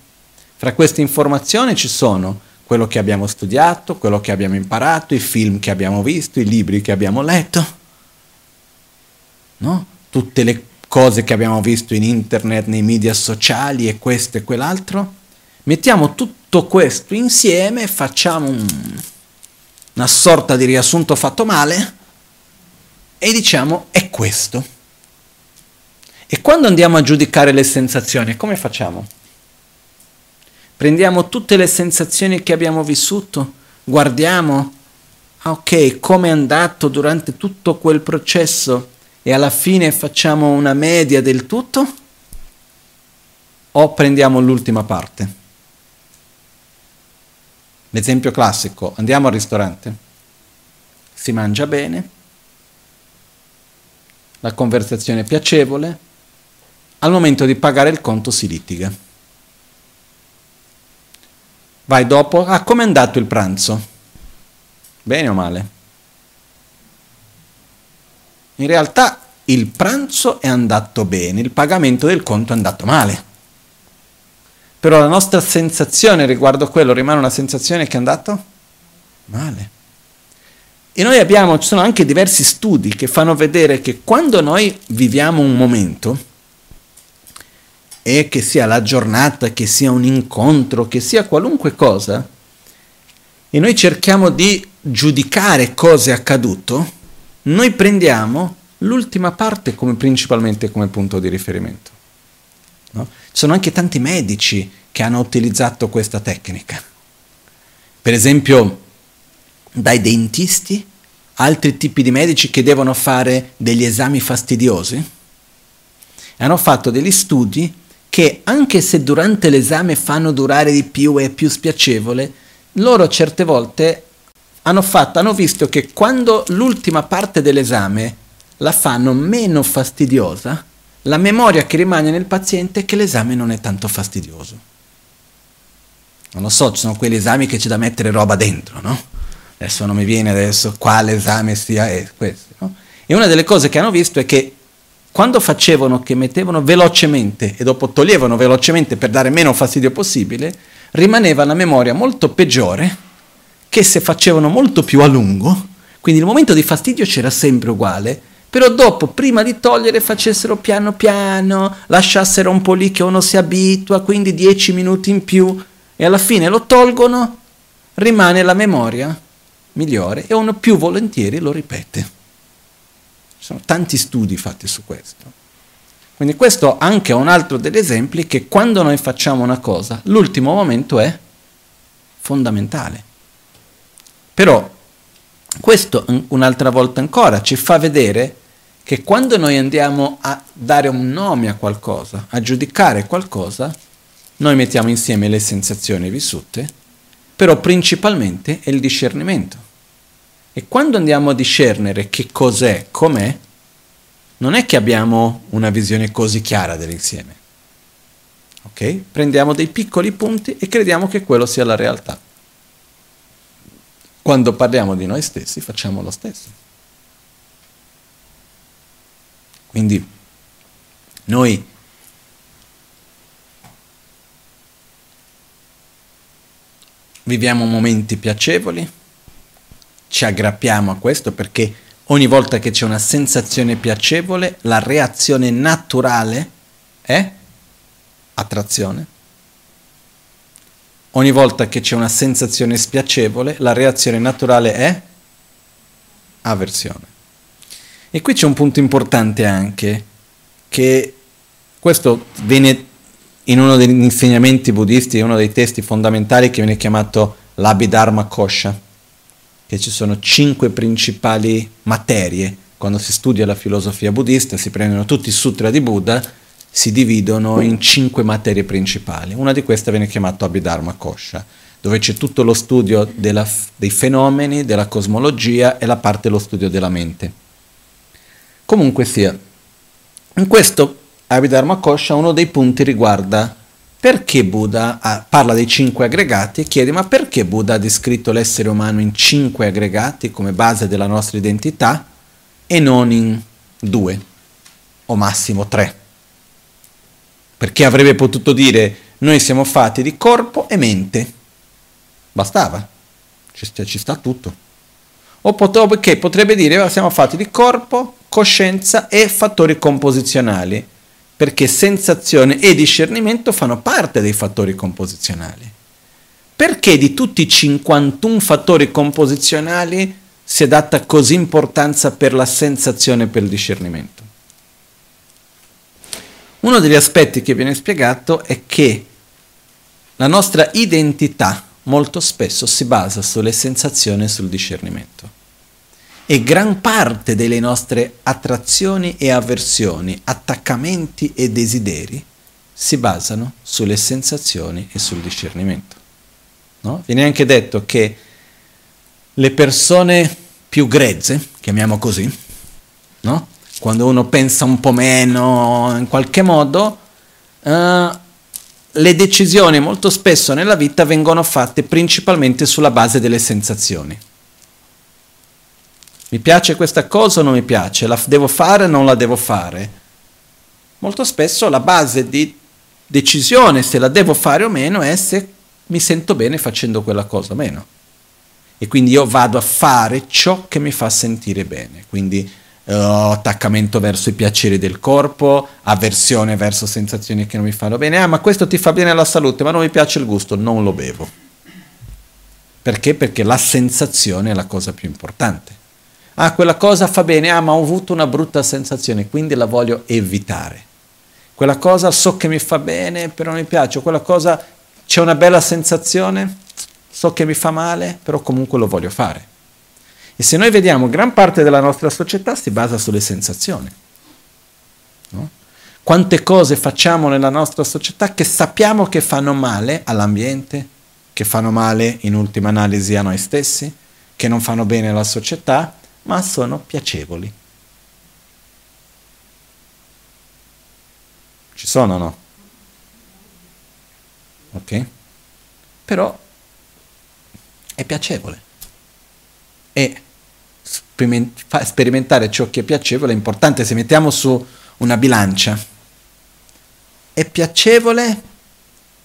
[SPEAKER 1] Fra queste informazioni ci sono quello che abbiamo studiato, quello che abbiamo imparato, i film che abbiamo visto, i libri che abbiamo letto, no? tutte le cose che abbiamo visto in internet, nei media sociali e questo e quell'altro. Mettiamo tutto questo insieme e facciamo un, una sorta di riassunto fatto male e diciamo è questo. E quando andiamo a giudicare le sensazioni, come facciamo? Prendiamo tutte le sensazioni che abbiamo vissuto, guardiamo, ah, ok, come è andato durante tutto quel processo e alla fine facciamo una media del tutto? O prendiamo l'ultima parte? L'esempio classico, andiamo al ristorante, si mangia bene, la conversazione è piacevole, al momento di pagare il conto si litiga. Vai dopo, ah com'è andato il pranzo? Bene o male? In realtà il pranzo è andato bene, il pagamento del conto è andato male però la nostra sensazione riguardo a quello rimane una sensazione che è andato male. E noi abbiamo, ci sono anche diversi studi che fanno vedere che quando noi viviamo un momento, e che sia la giornata, che sia un incontro, che sia qualunque cosa, e noi cerchiamo di giudicare cosa è accaduto, noi prendiamo l'ultima parte come principalmente come punto di riferimento. No? Ci sono anche tanti medici che hanno utilizzato questa tecnica. Per esempio, dai dentisti, altri tipi di medici che devono fare degli esami fastidiosi. Hanno fatto degli studi che anche se durante l'esame fanno durare di più e è più spiacevole, loro certe volte hanno, fatto, hanno visto che quando l'ultima parte dell'esame la fanno meno fastidiosa, la memoria che rimane nel paziente è che l'esame non è tanto fastidioso. Non lo so, ci sono quegli esami che c'è da mettere roba dentro, no? Adesso non mi viene adesso quale esame sia e questo, no? E una delle cose che hanno visto è che quando facevano che mettevano velocemente e dopo toglievano velocemente per dare meno fastidio possibile, rimaneva la memoria molto peggiore che se facevano molto più a lungo, quindi il momento di fastidio c'era sempre uguale, però dopo, prima di togliere, facessero piano piano, lasciassero un po' lì che uno si abitua, quindi 10 minuti in più, e alla fine lo tolgono, rimane la memoria migliore e uno più volentieri lo ripete. Ci sono tanti studi fatti su questo. Quindi questo anche è un altro degli esempi che quando noi facciamo una cosa, l'ultimo momento è fondamentale. Però questo un'altra volta ancora ci fa vedere che quando noi andiamo a dare un nome a qualcosa, a giudicare qualcosa, noi mettiamo insieme le sensazioni vissute, però principalmente è il discernimento. E quando andiamo a discernere che cos'è, com'è, non è che abbiamo una visione così chiara dell'insieme. Ok? Prendiamo dei piccoli punti e crediamo che quello sia la realtà. Quando parliamo di noi stessi facciamo lo stesso. Quindi noi viviamo momenti piacevoli, ci aggrappiamo a questo perché ogni volta che c'è una sensazione piacevole, la reazione naturale è attrazione. Ogni volta che c'è una sensazione spiacevole, la reazione naturale è avversione. E qui c'è un punto importante anche, che questo viene in uno degli insegnamenti buddisti, uno dei testi fondamentali che viene chiamato l'Abhidharma Kosha, che ci sono cinque principali materie. Quando si studia la filosofia buddista si prendono tutti i sutra di Buddha, si dividono in cinque materie principali. Una di queste viene chiamata Abhidharma Kosha, dove c'è tutto lo studio della, dei fenomeni, della cosmologia e la parte dello studio della mente. Comunque sia, in questo Abhidharma Kosha uno dei punti riguarda perché Buddha ha, parla dei cinque aggregati e chiede ma perché Buddha ha descritto l'essere umano in cinque aggregati come base della nostra identità e non in due o massimo tre. Perché avrebbe potuto dire noi siamo fatti di corpo e mente. Bastava, ci sta, ci sta tutto. O pot- potrebbe dire siamo fatti di corpo, coscienza e fattori composizionali perché sensazione e discernimento fanno parte dei fattori composizionali. Perché di tutti i 51 fattori composizionali si è data così importanza per la sensazione e per il discernimento? Uno degli aspetti che viene spiegato è che la nostra identità molto spesso si basa sulle sensazioni e sul discernimento e gran parte delle nostre attrazioni e avversioni, attaccamenti e desideri si basano sulle sensazioni e sul discernimento. No? Viene anche detto che le persone più grezze, chiamiamo così, no? Quando uno pensa un po' meno in qualche modo, uh, le decisioni molto spesso nella vita vengono fatte principalmente sulla base delle sensazioni. Mi piace questa cosa o non mi piace? La devo fare o non la devo fare? Molto spesso la base di decisione se la devo fare o meno è se mi sento bene facendo quella cosa o meno. E quindi io vado a fare ciò che mi fa sentire bene. Quindi uh, attaccamento verso i piaceri del corpo, avversione verso sensazioni che non mi fanno bene. Ah, ma questo ti fa bene alla salute, ma non mi piace il gusto, non lo bevo. Perché? Perché la sensazione è la cosa più importante ah quella cosa fa bene, ah ma ho avuto una brutta sensazione, quindi la voglio evitare. Quella cosa so che mi fa bene, però non mi piace, quella cosa c'è una bella sensazione, so che mi fa male, però comunque lo voglio fare. E se noi vediamo, gran parte della nostra società si basa sulle sensazioni. No? Quante cose facciamo nella nostra società che sappiamo che fanno male all'ambiente, che fanno male in ultima analisi a noi stessi, che non fanno bene alla società, ma sono piacevoli. Ci sono o no? Ok? Però è piacevole. E sperimentare ciò che è piacevole è importante se mettiamo su una bilancia. È piacevole,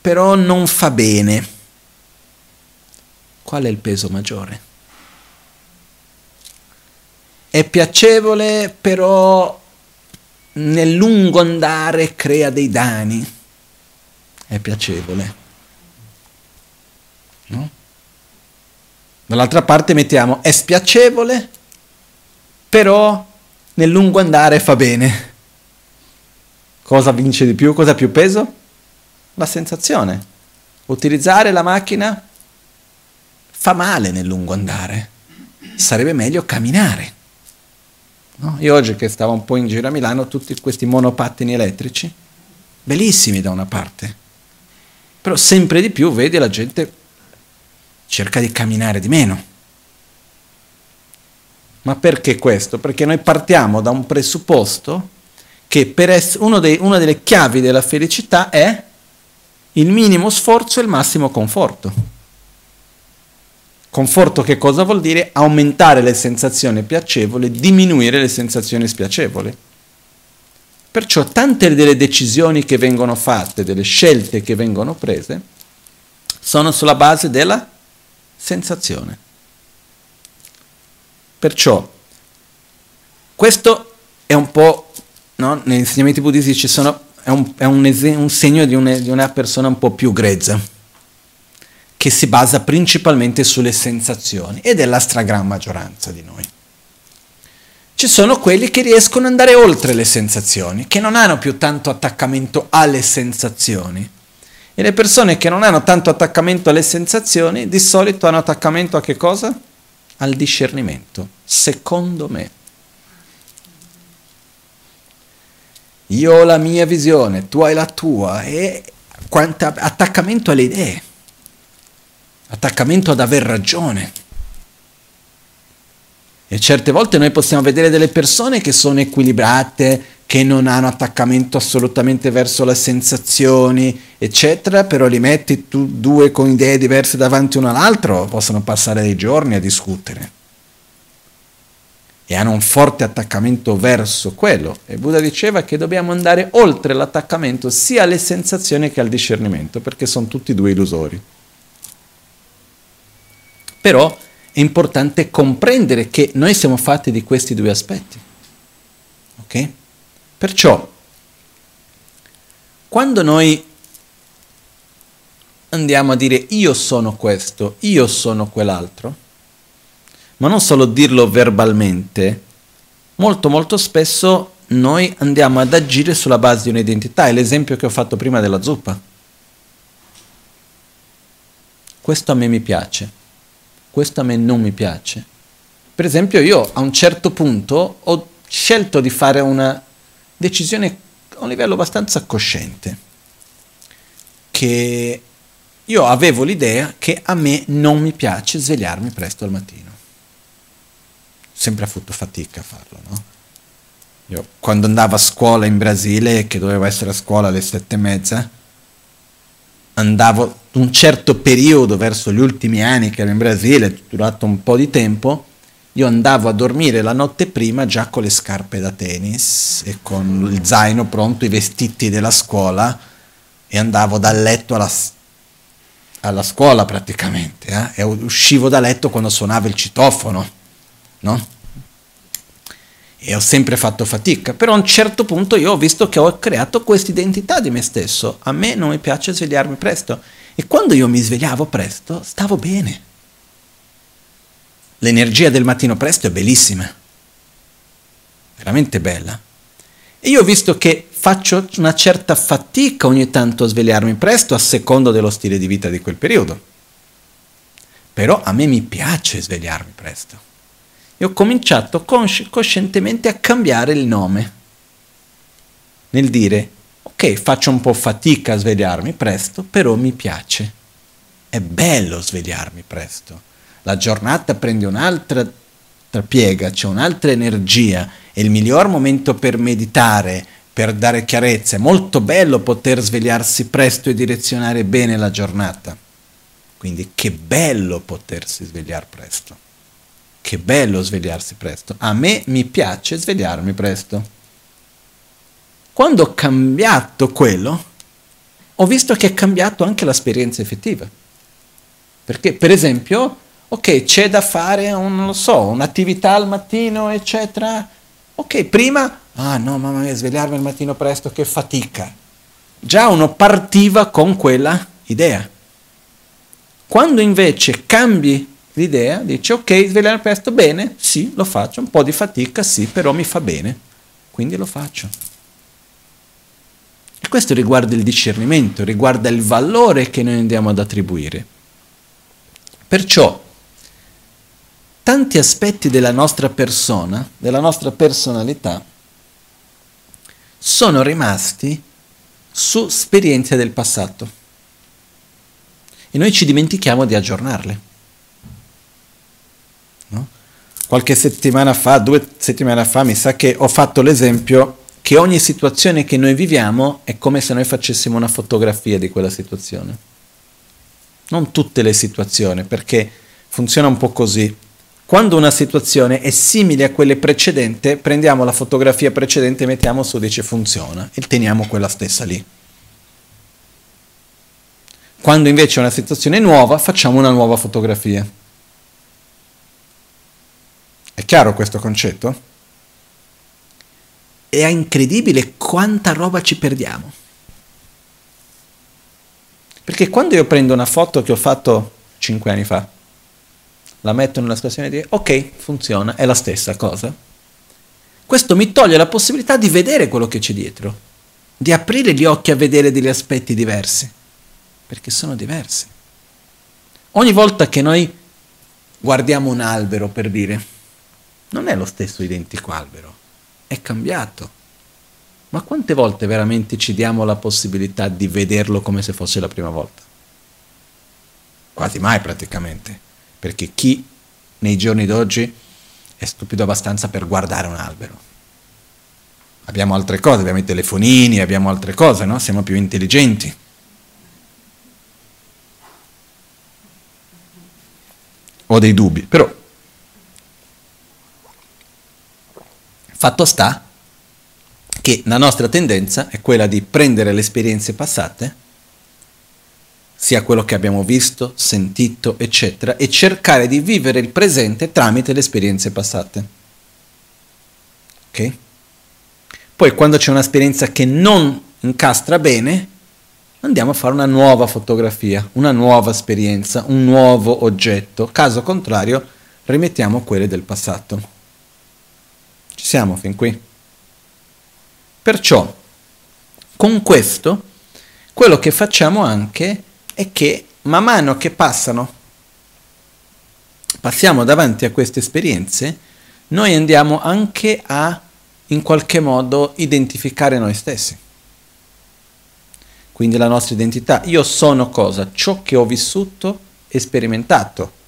[SPEAKER 1] però non fa bene. Qual è il peso maggiore? è piacevole, però nel lungo andare crea dei danni. È piacevole. No? Dall'altra parte mettiamo è spiacevole, però nel lungo andare fa bene. Cosa vince di più? Cosa ha più peso? La sensazione. Utilizzare la macchina fa male nel lungo andare. Sarebbe meglio camminare. No? Io oggi che stavo un po' in giro a Milano, tutti questi monopattini elettrici, bellissimi da una parte, però sempre di più vedi la gente cerca di camminare di meno. Ma perché questo? Perché noi partiamo da un presupposto che ess- dei, una delle chiavi della felicità è il minimo sforzo e il massimo conforto. Conforto che cosa vuol dire? Aumentare le sensazioni piacevoli, diminuire le sensazioni spiacevoli. Perciò tante delle decisioni che vengono fatte, delle scelte che vengono prese, sono sulla base della sensazione. Perciò questo è un po', no? negli insegnamenti buddistici è, un, è un, esem- un, segno di, un, di una persona un po' più grezza, che si basa principalmente sulle sensazioni ed è la stragrande maggioranza di noi. Ci sono quelli che riescono ad andare oltre le sensazioni, che non hanno più tanto attaccamento alle sensazioni. E le persone che non hanno tanto attaccamento alle sensazioni, di solito hanno attaccamento a che cosa? Al discernimento, secondo me. Io ho la mia visione, tu hai la tua, e quanto attaccamento alle idee, attaccamento ad aver ragione. E certe volte noi possiamo vedere delle persone che sono equilibrate, che non hanno attaccamento assolutamente verso le sensazioni, eccetera, però li metti tu due con idee diverse davanti uno all'altro, possono passare dei giorni a discutere. E hanno un forte attaccamento verso quello. E Buddha diceva che dobbiamo andare oltre l'attaccamento sia alle sensazioni che al discernimento, perché sono tutti due illusori. Però è importante comprendere che noi siamo fatti di questi due aspetti. Ok? Perciò, quando noi andiamo a dire io sono questo, io sono quell'altro, ma non solo dirlo verbalmente, molto molto spesso noi andiamo ad agire sulla base di un'identità. È l'esempio che ho fatto prima della zuppa. Questo a me mi piace questo a me non mi piace. Per esempio io a un certo punto ho scelto di fare una decisione a un livello abbastanza cosciente, che io avevo l'idea che a me non mi piace svegliarmi presto al mattino. Sempre ha fatto fatica a farlo, no? Io quando andavo a scuola in Brasile, che dovevo essere a scuola alle sette e mezza, andavo un certo periodo, verso gli ultimi anni che ero in Brasile, durato un po' di tempo, io andavo a dormire la notte prima già con le scarpe da tennis e con il zaino pronto, i vestiti della scuola e andavo dal letto alla, alla scuola praticamente eh? e uscivo da letto quando suonava il citofono, no? E ho sempre fatto fatica, però a un certo punto io ho visto che ho creato questa identità di me stesso. A me non mi piace svegliarmi presto e quando io mi svegliavo presto stavo bene. L'energia del mattino presto è bellissima, veramente bella. E io ho visto che faccio una certa fatica ogni tanto a svegliarmi presto a seconda dello stile di vita di quel periodo. Però a me mi piace svegliarmi presto e ho cominciato consci- coscientemente a cambiare il nome. Nel dire, ok, faccio un po' fatica a svegliarmi presto, però mi piace. È bello svegliarmi presto. La giornata prende un'altra piega, c'è un'altra energia. È il miglior momento per meditare, per dare chiarezza. È molto bello poter svegliarsi presto e direzionare bene la giornata. Quindi che bello potersi svegliare presto. Che bello svegliarsi presto. A me mi piace svegliarmi presto. Quando ho cambiato quello, ho visto che è cambiato anche l'esperienza effettiva. Perché, per esempio, ok, c'è da fare, un, so, un'attività al mattino, eccetera. Ok, prima, ah no, mamma mia, svegliarmi al mattino presto, che fatica. Già uno partiva con quella idea. Quando invece cambi l'idea, dice ok, svegliare presto, bene, sì, lo faccio, un po' di fatica, sì, però mi fa bene, quindi lo faccio. E questo riguarda il discernimento, riguarda il valore che noi andiamo ad attribuire. Perciò, tanti aspetti della nostra persona, della nostra personalità, sono rimasti su esperienze del passato. E noi ci dimentichiamo di aggiornarle. Qualche settimana fa, due settimane fa, mi sa che ho fatto l'esempio che ogni situazione che noi viviamo è come se noi facessimo una fotografia di quella situazione. Non tutte le situazioni, perché funziona un po' così. Quando una situazione è simile a quella precedente, prendiamo la fotografia precedente, mettiamo su, dice funziona e teniamo quella stessa lì. Quando invece è una situazione nuova, facciamo una nuova fotografia. È chiaro questo concetto? È incredibile quanta roba ci perdiamo. Perché quando io prendo una foto che ho fatto 5 anni fa, la metto nella situazione di ok, funziona, è la stessa cosa. Questo mi toglie la possibilità di vedere quello che c'è dietro, di aprire gli occhi a vedere degli aspetti diversi, perché sono diversi. Ogni volta che noi guardiamo un albero per dire, non è lo stesso identico albero, è cambiato. Ma quante volte veramente ci diamo la possibilità di vederlo come se fosse la prima volta? Quasi mai praticamente perché chi nei giorni d'oggi è stupido abbastanza per guardare un albero. Abbiamo altre cose, abbiamo i telefonini, abbiamo altre cose, no? Siamo più intelligenti. Ho dei dubbi, però fatto sta che la nostra tendenza è quella di prendere le esperienze passate sia quello che abbiamo visto, sentito, eccetera, e cercare di vivere il presente tramite le esperienze passate. Ok? Poi quando c'è un'esperienza che non incastra bene, andiamo a fare una nuova fotografia, una nuova esperienza, un nuovo oggetto. Caso contrario, rimettiamo quelle del passato. Siamo fin qui? Perciò, con questo, quello che facciamo anche è che man mano che passano, passiamo davanti a queste esperienze, noi andiamo anche a in qualche modo identificare noi stessi. Quindi la nostra identità. Io sono cosa? Ciò che ho vissuto e sperimentato.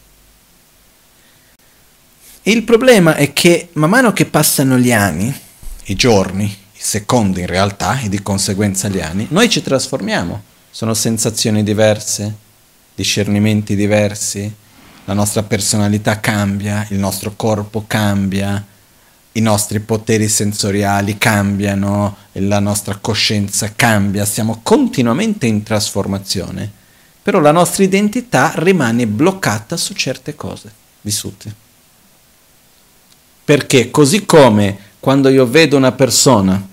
[SPEAKER 1] Il problema è che man mano che passano gli anni, i giorni, i secondi in realtà, e di conseguenza gli anni, noi ci trasformiamo sono sensazioni diverse, discernimenti diversi, la nostra personalità cambia, il nostro corpo cambia, i nostri poteri sensoriali cambiano, la nostra coscienza cambia, siamo continuamente in trasformazione, però la nostra identità rimane bloccata su certe cose vissute. Perché così come quando io vedo una persona,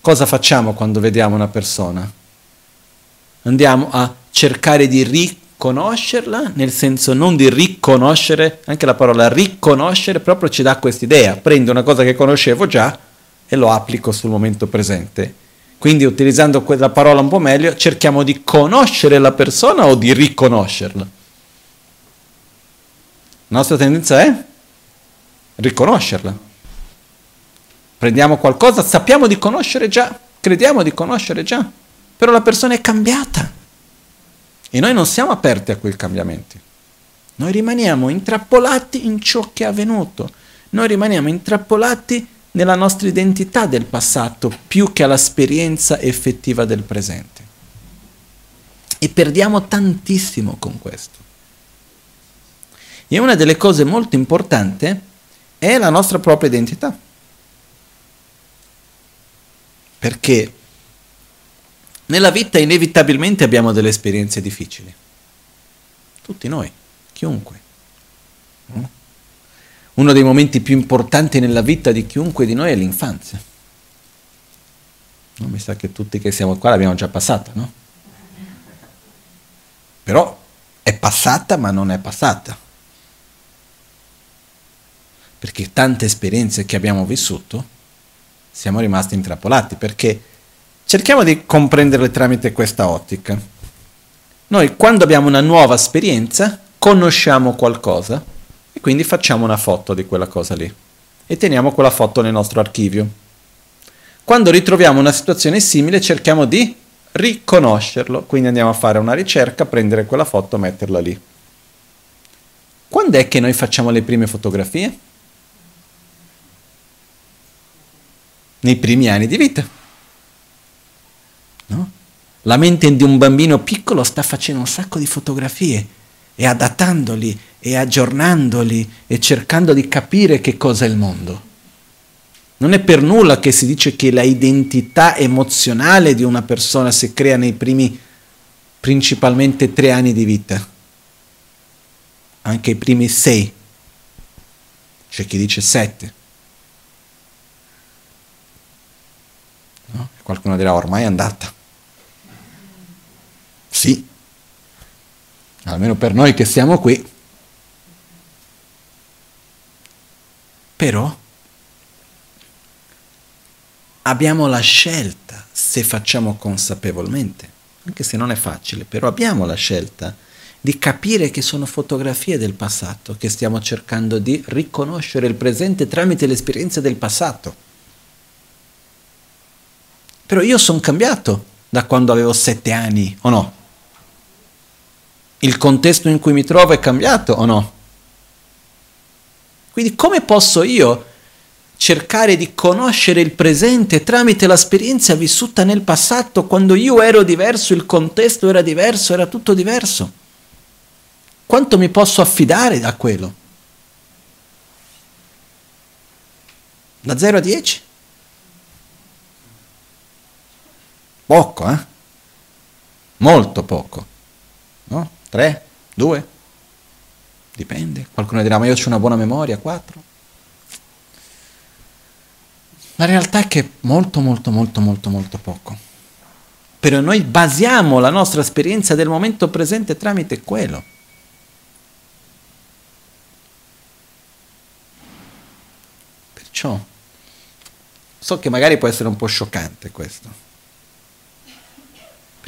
[SPEAKER 1] cosa facciamo quando vediamo una persona? andiamo a cercare di riconoscerla, nel senso non di riconoscere, anche la parola riconoscere proprio ci dà questa idea, prendo una cosa che conoscevo già e lo applico sul momento presente. Quindi utilizzando quella parola un po' meglio, cerchiamo di conoscere la persona o di riconoscerla. La nostra tendenza è riconoscerla. Prendiamo qualcosa, sappiamo di conoscere già, crediamo di conoscere già però la persona è cambiata e noi non siamo aperti a quei cambiamenti. Noi rimaniamo intrappolati in ciò che è avvenuto, noi rimaniamo intrappolati nella nostra identità del passato più che all'esperienza effettiva del presente. E perdiamo tantissimo con questo. E una delle cose molto importanti è la nostra propria identità. Perché nella vita inevitabilmente abbiamo delle esperienze difficili. Tutti noi, chiunque. Uno dei momenti più importanti nella vita di chiunque di noi è l'infanzia. No, mi sa che tutti che siamo qua l'abbiamo già passata, no? Però è passata ma non è passata. Perché tante esperienze che abbiamo vissuto siamo rimasti intrappolati perché Cerchiamo di comprenderle tramite questa ottica. Noi quando abbiamo una nuova esperienza conosciamo qualcosa e quindi facciamo una foto di quella cosa lì e teniamo quella foto nel nostro archivio. Quando ritroviamo una situazione simile cerchiamo di riconoscerlo, quindi andiamo a fare una ricerca, prendere quella foto, metterla lì. Quando è che noi facciamo le prime fotografie? Nei primi anni di vita. No? La mente di un bambino piccolo sta facendo un sacco di fotografie e adattandoli e aggiornandoli e cercando di capire che cosa è il mondo. Non è per nulla che si dice che la identità emozionale di una persona si crea nei primi principalmente tre anni di vita, anche i primi sei, c'è chi dice sette. Qualcuno dirà ormai è andata. Sì, almeno per noi che siamo qui. Però abbiamo la scelta se facciamo consapevolmente, anche se non è facile, però abbiamo la scelta di capire che sono fotografie del passato, che stiamo cercando di riconoscere il presente tramite l'esperienza del passato. Però io sono cambiato da quando avevo sette anni, o no? Il contesto in cui mi trovo è cambiato o no? Quindi come posso io cercare di conoscere il presente tramite l'esperienza vissuta nel passato, quando io ero diverso, il contesto era diverso, era tutto diverso? Quanto mi posso affidare a quello? Da 0 a 10? Poco, eh? Molto poco. No? 3? 2? Dipende. Qualcuno dirà, ma io ho una buona memoria, 4? La realtà è che molto, molto, molto, molto, molto poco. Però noi basiamo la nostra esperienza del momento presente tramite quello. Perciò, so che magari può essere un po' scioccante questo.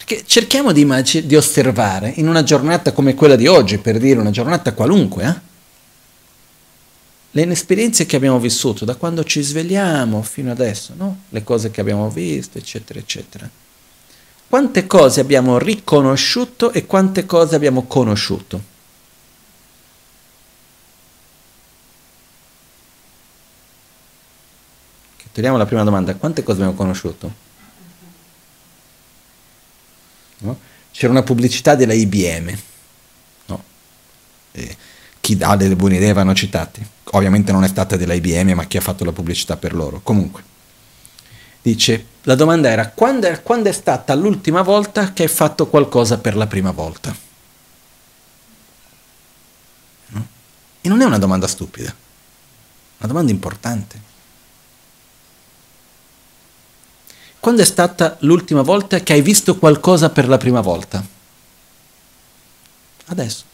[SPEAKER 1] Perché cerchiamo di, immag- di osservare in una giornata come quella di oggi, per dire una giornata qualunque, eh? le esperienze che abbiamo vissuto da quando ci svegliamo fino adesso, no? le cose che abbiamo visto, eccetera, eccetera. Quante cose abbiamo riconosciuto e quante cose abbiamo conosciuto? Togliamo la prima domanda, quante cose abbiamo conosciuto? No? C'era una pubblicità della IBM, no? chi ha delle buone idee vanno citati. Ovviamente non è stata della IBM, ma chi ha fatto la pubblicità per loro. Comunque, dice, la domanda era, quando è, quando è stata l'ultima volta che hai fatto qualcosa per la prima volta? No? E non è una domanda stupida, è una domanda importante. Quando è stata l'ultima volta che hai visto qualcosa per la prima volta? Adesso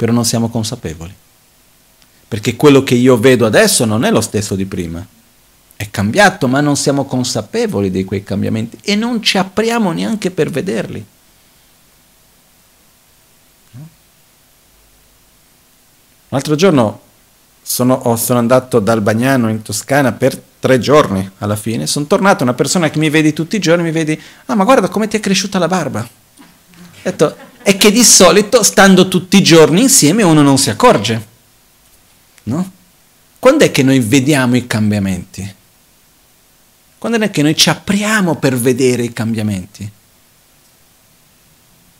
[SPEAKER 1] però non siamo consapevoli. Perché quello che io vedo adesso non è lo stesso di prima. È cambiato, ma non siamo consapevoli di quei cambiamenti e non ci apriamo neanche per vederli. L'altro giorno sono, sono, andato dal Bagnano in Toscana per tre giorni alla fine. Sono tornato, una persona che mi vedi tutti i giorni mi vedi, ah ma guarda come ti è cresciuta la barba. Ho detto, è che di solito, stando tutti i giorni insieme, uno non si accorge. No? Quando è che noi vediamo i cambiamenti? Quando è che noi ci apriamo per vedere i cambiamenti?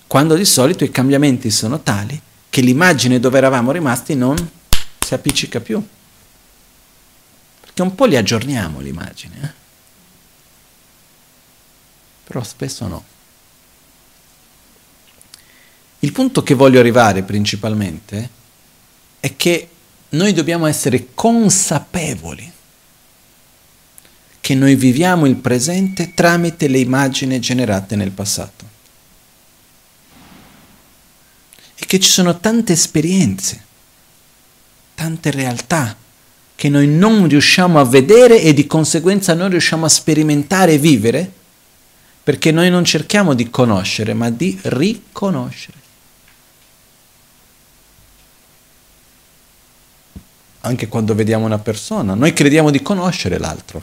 [SPEAKER 1] Quando di solito i cambiamenti sono tali che l'immagine dove eravamo rimasti non si appiccica più. Perché un po' li aggiorniamo l'immagine, eh? però spesso no. Il punto che voglio arrivare principalmente è che noi dobbiamo essere consapevoli che noi viviamo il presente tramite le immagini generate nel passato. E che ci sono tante esperienze, tante realtà che noi non riusciamo a vedere e di conseguenza non riusciamo a sperimentare e vivere perché noi non cerchiamo di conoscere ma di riconoscere. anche quando vediamo una persona. Noi crediamo di conoscere l'altro.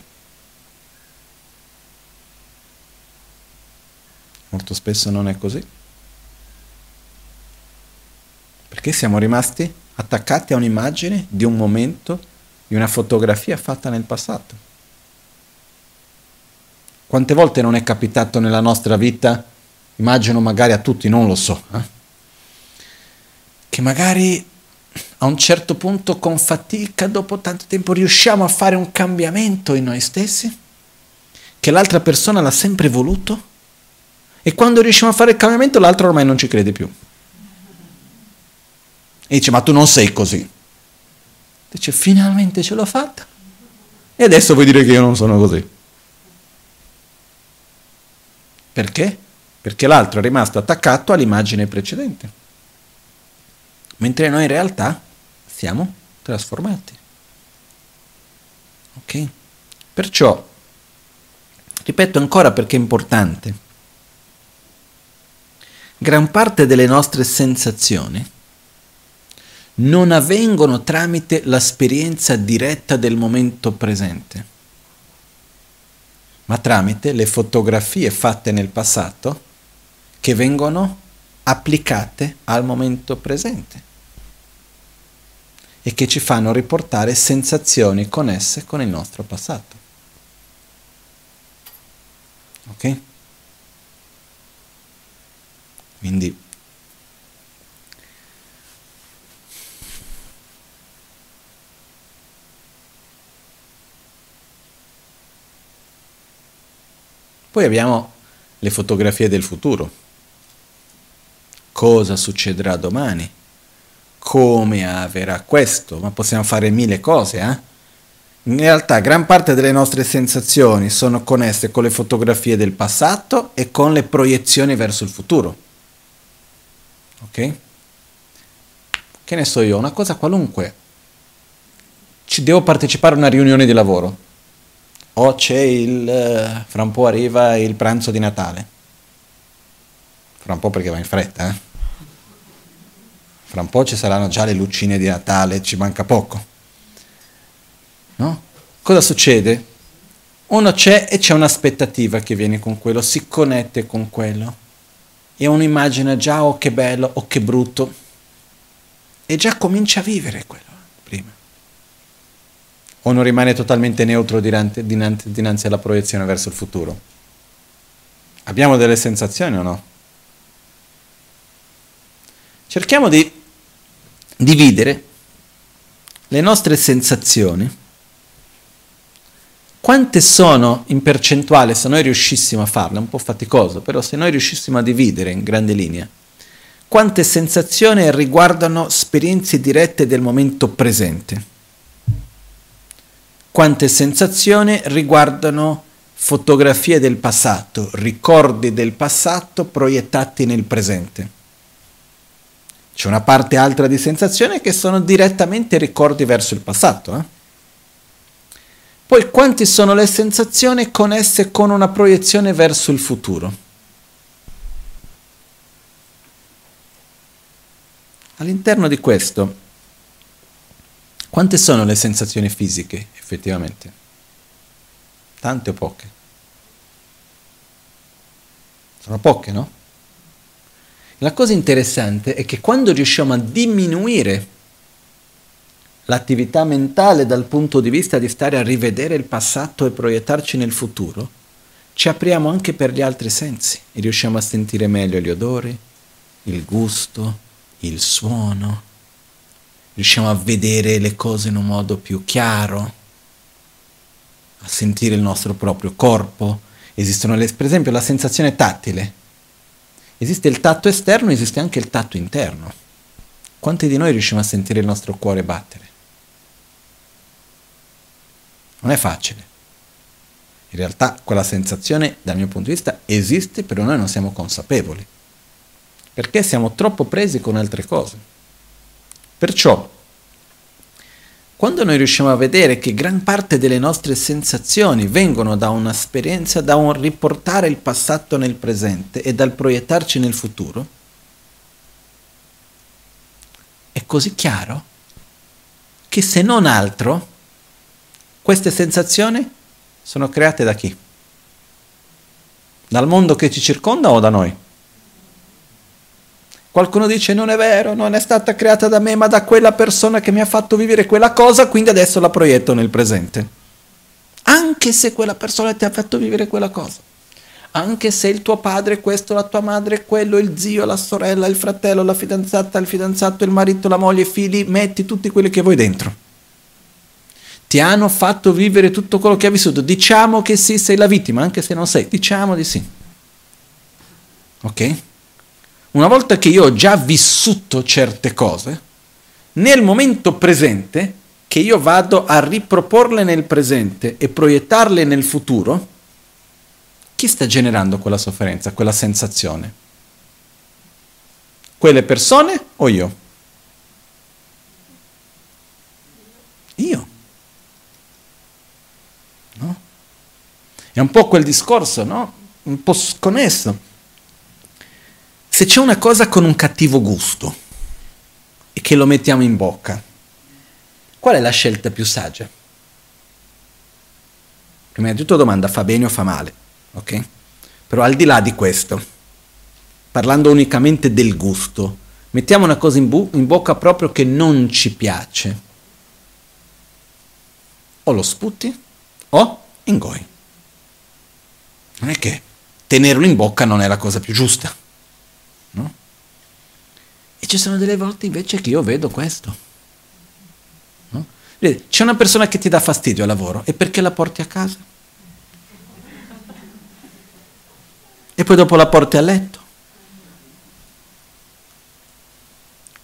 [SPEAKER 1] Molto spesso non è così. Perché siamo rimasti attaccati a un'immagine di un momento, di una fotografia fatta nel passato. Quante volte non è capitato nella nostra vita, immagino magari a tutti, non lo so, eh? che magari a un certo punto con fatica, dopo tanto tempo, riusciamo a fare un cambiamento in noi stessi? Che l'altra persona l'ha sempre voluto? E quando riusciamo a fare il cambiamento l'altro ormai non ci crede più. E dice, ma tu non sei così. Dice, finalmente ce l'ho fatta. E adesso vuoi dire che io non sono così. Perché? Perché l'altro è rimasto attaccato all'immagine precedente. Mentre noi in realtà siamo trasformati. Ok? Perciò, ripeto ancora perché è importante, gran parte delle nostre sensazioni non avvengono tramite l'esperienza diretta del momento presente, ma tramite le fotografie fatte nel passato che vengono applicate al momento presente e che ci fanno riportare sensazioni connesse con il nostro passato. Ok? Quindi Poi abbiamo le fotografie del futuro. Cosa succederà domani? come avverrà questo, ma possiamo fare mille cose, eh? In realtà gran parte delle nostre sensazioni sono connesse con le fotografie del passato e con le proiezioni verso il futuro. Ok? Che ne so io, una cosa qualunque. Ci devo partecipare a una riunione di lavoro. O c'è il... Eh, fra un po' arriva il pranzo di Natale. Fra un po' perché va in fretta, eh? Fra un po' ci saranno già le lucine di Natale, ci manca poco. No? Cosa succede? Uno c'è e c'è un'aspettativa che viene con quello, si connette con quello. E uno immagina già oh che bello, oh che brutto. E già comincia a vivere quello. O non rimane totalmente neutro dinanzi, alla proiezione verso il futuro. Abbiamo delle sensazioni o no? Cerchiamo di dividere le nostre sensazioni. Quante sono in percentuale, se noi riuscissimo a farle, è un po' faticoso, però se noi riuscissimo a dividere in grandi linee, quante sensazioni riguardano esperienze dirette del momento presente? Quante sensazioni riguardano fotografie del passato, ricordi del passato proiettati nel presente? C'è una parte altra di sensazioni che sono direttamente ricordi verso il passato. Eh? Poi quanti sono le sensazioni connesse con una proiezione verso il futuro? All'interno di questo, quante sono le sensazioni fisiche effettivamente? Tante o poche? Sono poche, no? La cosa interessante è che quando riusciamo a diminuire l'attività mentale dal punto di vista di stare a rivedere il passato e proiettarci nel futuro, ci apriamo anche per gli altri sensi e riusciamo a sentire meglio gli odori, il gusto, il suono, riusciamo a vedere le cose in un modo più chiaro, a sentire il nostro proprio corpo. Esistono le, per esempio la sensazione tattile Esiste il tatto esterno, esiste anche il tatto interno. Quanti di noi riusciamo a sentire il nostro cuore battere? Non è facile. In realtà quella sensazione, dal mio punto di vista, esiste, però noi non siamo consapevoli. Perché siamo troppo presi con altre cose. Perciò quando noi riusciamo a vedere che gran parte delle nostre sensazioni vengono da un'esperienza, da un riportare il passato nel presente e dal proiettarci nel futuro, è così chiaro che se non altro queste sensazioni sono create da chi? Dal mondo che ci circonda o da noi? Qualcuno dice non è vero, non è stata creata da me, ma da quella persona che mi ha fatto vivere quella cosa, quindi adesso la proietto nel presente. Anche se quella persona ti ha fatto vivere quella cosa. anche se il tuo padre è questo, la tua madre è quello, il zio, la sorella, il fratello, la fidanzata, il fidanzato, il marito, la moglie, i figli, metti tutti quelli che vuoi dentro. Ti hanno fatto vivere tutto quello che hai vissuto. Diciamo che sì, sei la vittima, anche se non sei. Diciamo di sì. Ok? Una volta che io ho già vissuto certe cose, nel momento presente, che io vado a riproporle nel presente e proiettarle nel futuro, chi sta generando quella sofferenza, quella sensazione? Quelle persone o io? Io. No? È un po' quel discorso, no? Un po' sconnesso. Se c'è una cosa con un cattivo gusto e che lo mettiamo in bocca, qual è la scelta più saggia? Prima di tutto domanda, fa bene o fa male? ok? Però al di là di questo, parlando unicamente del gusto, mettiamo una cosa in, bu- in bocca proprio che non ci piace. O lo sputi o ingoi. Non è che tenerlo in bocca non è la cosa più giusta, no? E ci sono delle volte invece che io vedo questo. No? C'è una persona che ti dà fastidio al lavoro e perché la porti a casa? e poi dopo la porti a letto.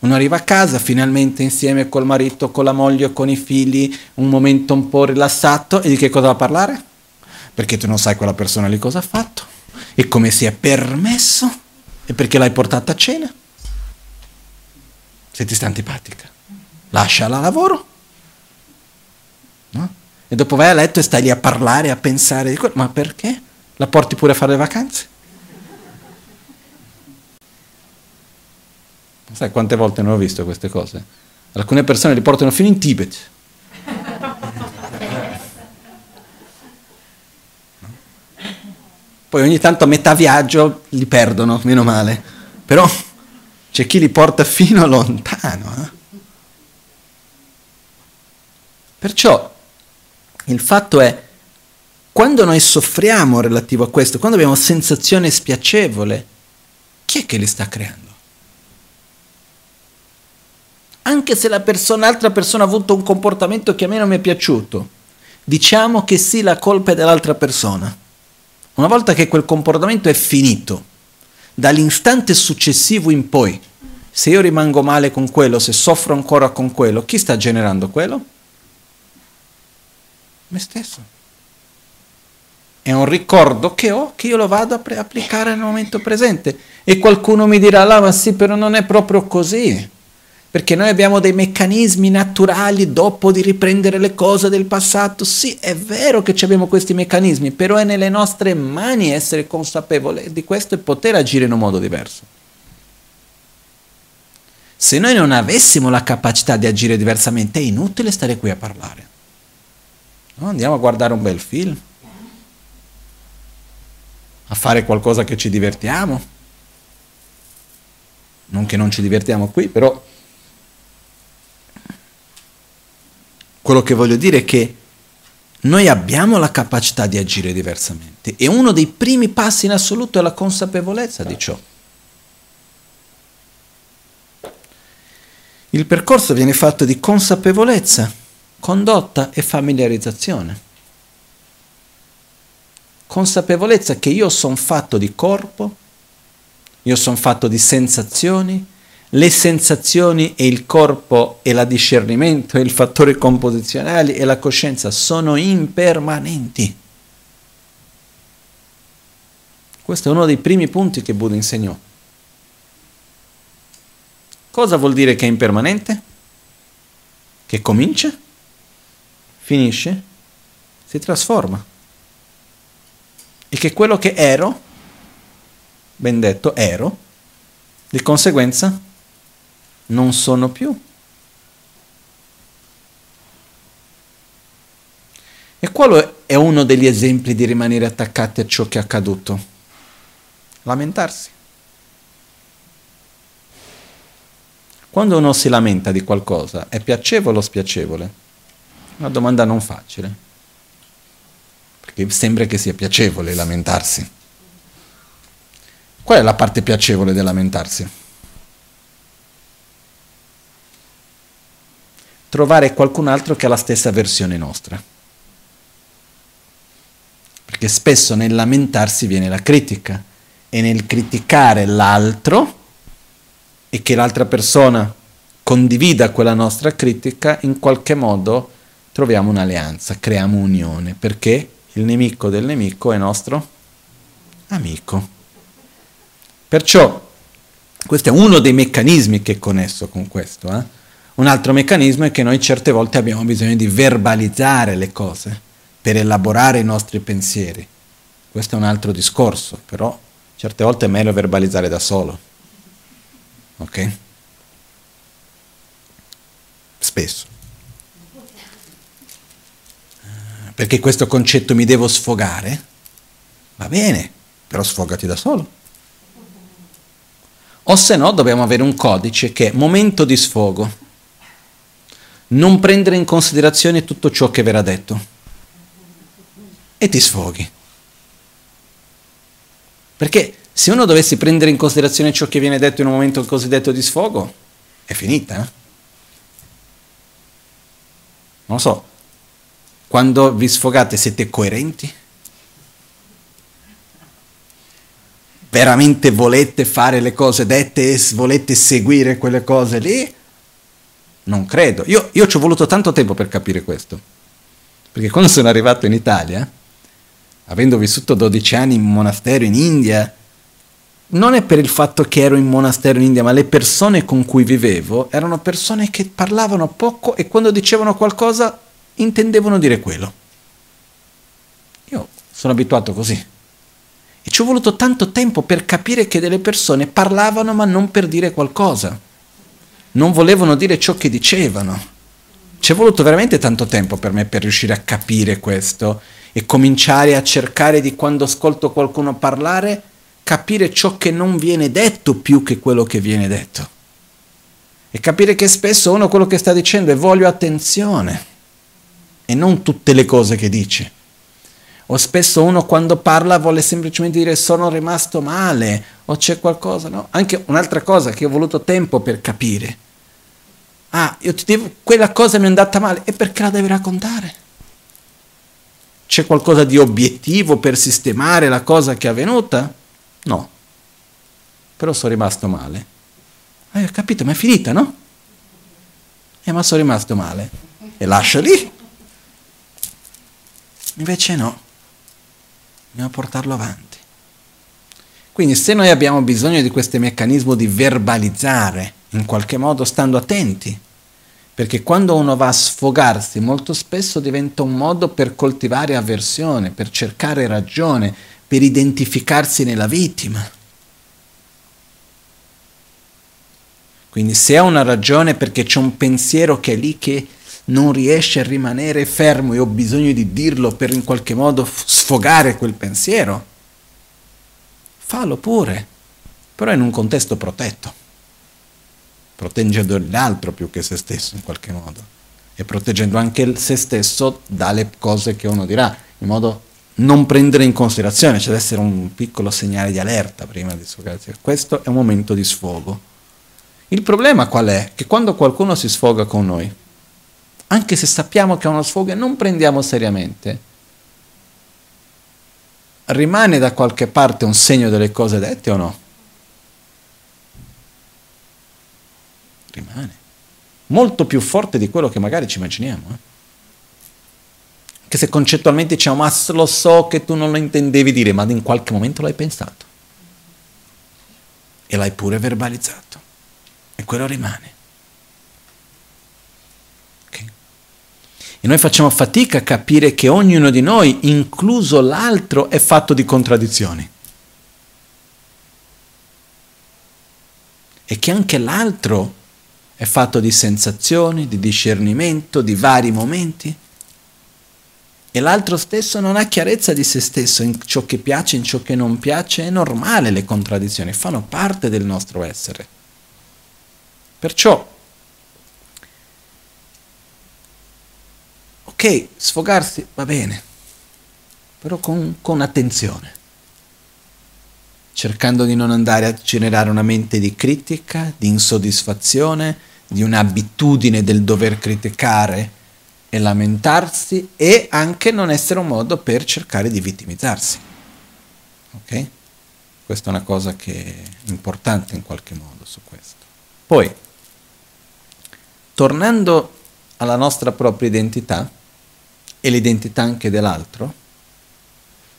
[SPEAKER 1] Uno arriva a casa finalmente insieme col marito, con la moglie, con i figli, un momento un po' rilassato e di che cosa va a parlare? Perché tu non sai quella persona lì cosa ha fatto e come si è permesso e perché l'hai portata a cena. Se ti sta antipatica, lasciala a lavoro. No? E dopo vai a letto e stai lì a parlare, a pensare di quello. Ma perché? La porti pure a fare le vacanze? Sai quante volte non ho visto queste cose? Alcune persone li portano fino in Tibet. Poi ogni tanto a metà viaggio li perdono, meno male. Però c'è chi li porta fino lontano. Eh? Perciò il fatto è, quando noi soffriamo relativo a questo, quando abbiamo sensazione spiacevole, chi è che li sta creando? anche se la persona, l'altra persona ha avuto un comportamento che a me non mi è piaciuto, diciamo che sì, la colpa è dell'altra persona. Una volta che quel comportamento è finito, dall'istante successivo in poi, se io rimango male con quello, se soffro ancora con quello, chi sta generando quello? Me stesso. È un ricordo che ho, che io lo vado a pre- applicare nel momento presente. E qualcuno mi dirà, là, ma sì, però non è proprio così perché noi abbiamo dei meccanismi naturali dopo di riprendere le cose del passato. Sì, è vero che abbiamo questi meccanismi, però è nelle nostre mani essere consapevoli di questo e poter agire in un modo diverso. Se noi non avessimo la capacità di agire diversamente, è inutile stare qui a parlare. No, andiamo a guardare un bel film, a fare qualcosa che ci divertiamo. Non che non ci divertiamo qui, però Quello che voglio dire è che noi abbiamo la capacità di agire diversamente e uno dei primi passi in assoluto è la consapevolezza di ciò. Il percorso viene fatto di consapevolezza, condotta e familiarizzazione. Consapevolezza che io sono fatto di corpo, io sono fatto di sensazioni, le sensazioni e il corpo e la discernimento e il fattore composizionale e la coscienza sono impermanenti. Questo è uno dei primi punti che Buddha insegnò. Cosa vuol dire che è impermanente? Che comincia, finisce, si trasforma. E che quello che ero, ben detto, ero, di conseguenza non sono più. E qual è uno degli esempi di rimanere attaccati a ciò che è accaduto? Lamentarsi. Quando uno si lamenta di qualcosa, è piacevole o spiacevole? Una domanda non facile, perché sembra che sia piacevole lamentarsi. Qual è la parte piacevole del lamentarsi? Trovare qualcun altro che ha la stessa versione nostra. Perché spesso nel lamentarsi viene la critica e nel criticare l'altro e che l'altra persona condivida quella nostra critica, in qualche modo troviamo un'alleanza, creiamo unione, perché il nemico del nemico è nostro amico. Perciò questo è uno dei meccanismi che connesso con questo. Eh? Un altro meccanismo è che noi certe volte abbiamo bisogno di verbalizzare le cose per elaborare i nostri pensieri. Questo è un altro discorso, però certe volte è meglio verbalizzare da solo. Ok? Spesso. Perché questo concetto mi devo sfogare? Va bene, però sfogati da solo. O se no dobbiamo avere un codice che è momento di sfogo. Non prendere in considerazione tutto ciò che verrà detto. E ti sfoghi. Perché se uno dovesse prendere in considerazione ciò che viene detto in un momento cosiddetto di sfogo, è finita. Eh? Non lo so, quando vi sfogate siete coerenti? veramente volete fare le cose dette e volete seguire quelle cose lì? Non credo. Io, io ci ho voluto tanto tempo per capire questo. Perché quando sono arrivato in Italia, avendo vissuto 12 anni in monastero in India, non è per il fatto che ero in monastero in India, ma le persone con cui vivevo erano persone che parlavano poco e quando dicevano qualcosa intendevano dire quello. Io sono abituato così. E ci ho voluto tanto tempo per capire che delle persone parlavano ma non per dire qualcosa. Non volevano dire ciò che dicevano. Ci è voluto veramente tanto tempo per me per riuscire a capire questo e cominciare a cercare di quando ascolto qualcuno parlare, capire ciò che non viene detto più che quello che viene detto. E capire che spesso uno quello che sta dicendo è voglio attenzione e non tutte le cose che dice. O spesso uno quando parla vuole semplicemente dire sono rimasto male o c'è qualcosa, no? Anche un'altra cosa che ho voluto tempo per capire. Ah, io ti devo, quella cosa mi è andata male e perché la devi raccontare? C'è qualcosa di obiettivo per sistemare la cosa che è avvenuta? No. Però sono rimasto male. Hai eh, capito, ma è finita, no? Eh, ma sono rimasto male. E lascia lì. Invece no dobbiamo portarlo avanti. Quindi se noi abbiamo bisogno di questo meccanismo di verbalizzare, in qualche modo stando attenti, perché quando uno va a sfogarsi molto spesso diventa un modo per coltivare avversione, per cercare ragione, per identificarsi nella vittima. Quindi se ha una ragione perché c'è un pensiero che è lì che non riesce a rimanere fermo e ho bisogno di dirlo per in qualche modo sfogare quel pensiero, fallo pure, però in un contesto protetto, proteggendo l'altro più che se stesso in qualche modo e proteggendo anche se stesso dalle cose che uno dirà, in modo non prendere in considerazione, deve essere un piccolo segnale di allerta prima di sfogarsi. Questo è un momento di sfogo. Il problema qual è? Che quando qualcuno si sfoga con noi, anche se sappiamo che è uno sfogo e non prendiamo seriamente, rimane da qualche parte un segno delle cose dette o no? Rimane. Molto più forte di quello che magari ci immaginiamo. Eh? Che se concettualmente diciamo, ma lo so che tu non lo intendevi dire, ma in qualche momento l'hai pensato. E l'hai pure verbalizzato. E quello rimane. E noi facciamo fatica a capire che ognuno di noi, incluso l'altro, è fatto di contraddizioni. E che anche l'altro è fatto di sensazioni, di discernimento, di vari momenti. E l'altro stesso non ha chiarezza di se stesso in ciò che piace, in ciò che non piace. È normale le contraddizioni, fanno parte del nostro essere. Perciò Ok, sfogarsi va bene, però con, con attenzione. Cercando di non andare a generare una mente di critica, di insoddisfazione, di un'abitudine del dover criticare e lamentarsi e anche non essere un modo per cercare di vittimizzarsi. Ok? Questa è una cosa che è importante in qualche modo su questo. Poi, tornando alla nostra propria identità e l'identità anche dell'altro,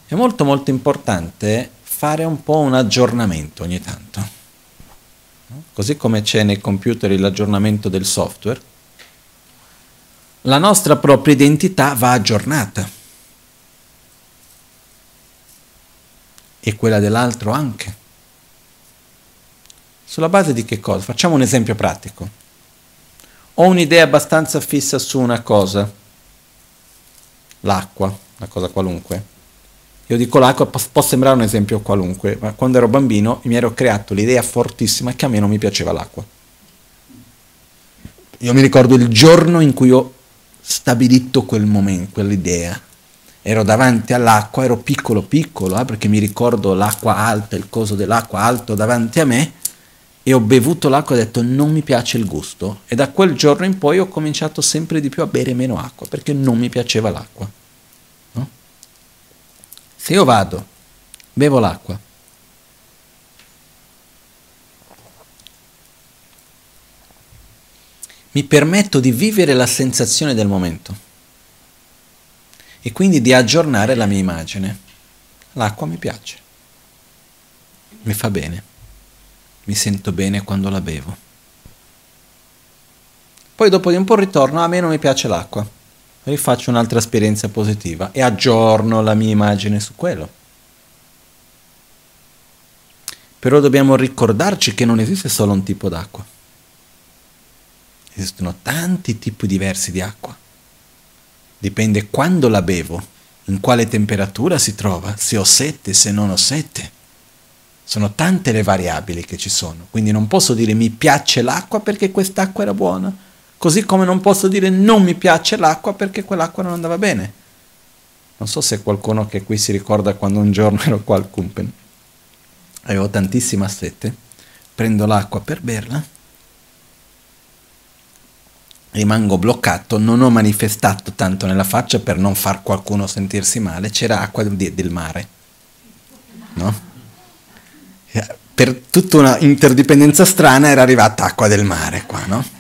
[SPEAKER 1] è molto molto importante fare un po' un aggiornamento ogni tanto. Così come c'è nei computer l'aggiornamento del software, la nostra propria identità va aggiornata. E quella dell'altro anche. Sulla base di che cosa? Facciamo un esempio pratico. Ho un'idea abbastanza fissa su una cosa, l'acqua, una cosa qualunque io dico l'acqua, può sembrare un esempio qualunque, ma quando ero bambino mi ero creato l'idea fortissima che a me non mi piaceva l'acqua. Io mi ricordo il giorno in cui ho stabilito quel momento, quell'idea. Ero davanti all'acqua, ero piccolo piccolo, eh, perché mi ricordo l'acqua alta, il coso dell'acqua alto davanti a me, e ho bevuto l'acqua e ho detto non mi piace il gusto. E da quel giorno in poi ho cominciato sempre di più a bere meno acqua, perché non mi piaceva l'acqua. Se io vado, bevo l'acqua, mi permetto di vivere la sensazione del momento e quindi di aggiornare la mia immagine. L'acqua mi piace, mi fa bene, mi sento bene quando la bevo. Poi dopo di un po' ritorno, a me non mi piace l'acqua rifaccio un'altra esperienza positiva e aggiorno la mia immagine su quello. Però dobbiamo ricordarci che non esiste solo un tipo d'acqua. Esistono tanti tipi diversi di acqua. Dipende quando la bevo, in quale temperatura si trova, se ho sette, se non ho sette. Sono tante le variabili che ci sono, quindi non posso dire mi piace l'acqua perché quest'acqua era buona Così come non posso dire non mi piace l'acqua perché quell'acqua non andava bene. Non so se qualcuno che qui si ricorda quando un giorno ero qua al Kumpen. Avevo tantissima sete, prendo l'acqua per berla, rimango bloccato, non ho manifestato tanto nella faccia per non far qualcuno sentirsi male, c'era acqua del mare. No? Per tutta una interdipendenza strana era arrivata acqua del mare qua, no?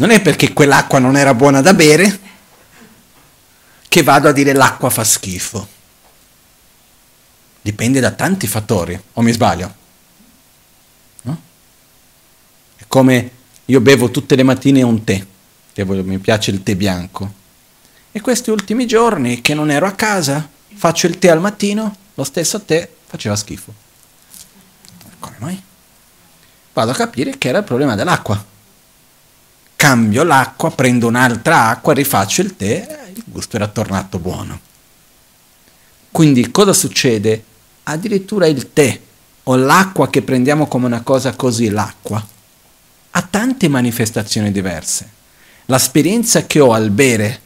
[SPEAKER 1] Non è perché quell'acqua non era buona da bere che vado a dire l'acqua fa schifo. Dipende da tanti fattori, o mi sbaglio? No? È come io bevo tutte le mattine un tè, mi piace il tè bianco. E questi ultimi giorni che non ero a casa, faccio il tè al mattino, lo stesso tè faceva schifo. Come mai? Vado a capire che era il problema dell'acqua cambio l'acqua, prendo un'altra acqua, rifaccio il tè, il gusto era tornato buono. Quindi cosa succede? Addirittura il tè o l'acqua che prendiamo come una cosa così, l'acqua, ha tante manifestazioni diverse. L'esperienza che ho al bere,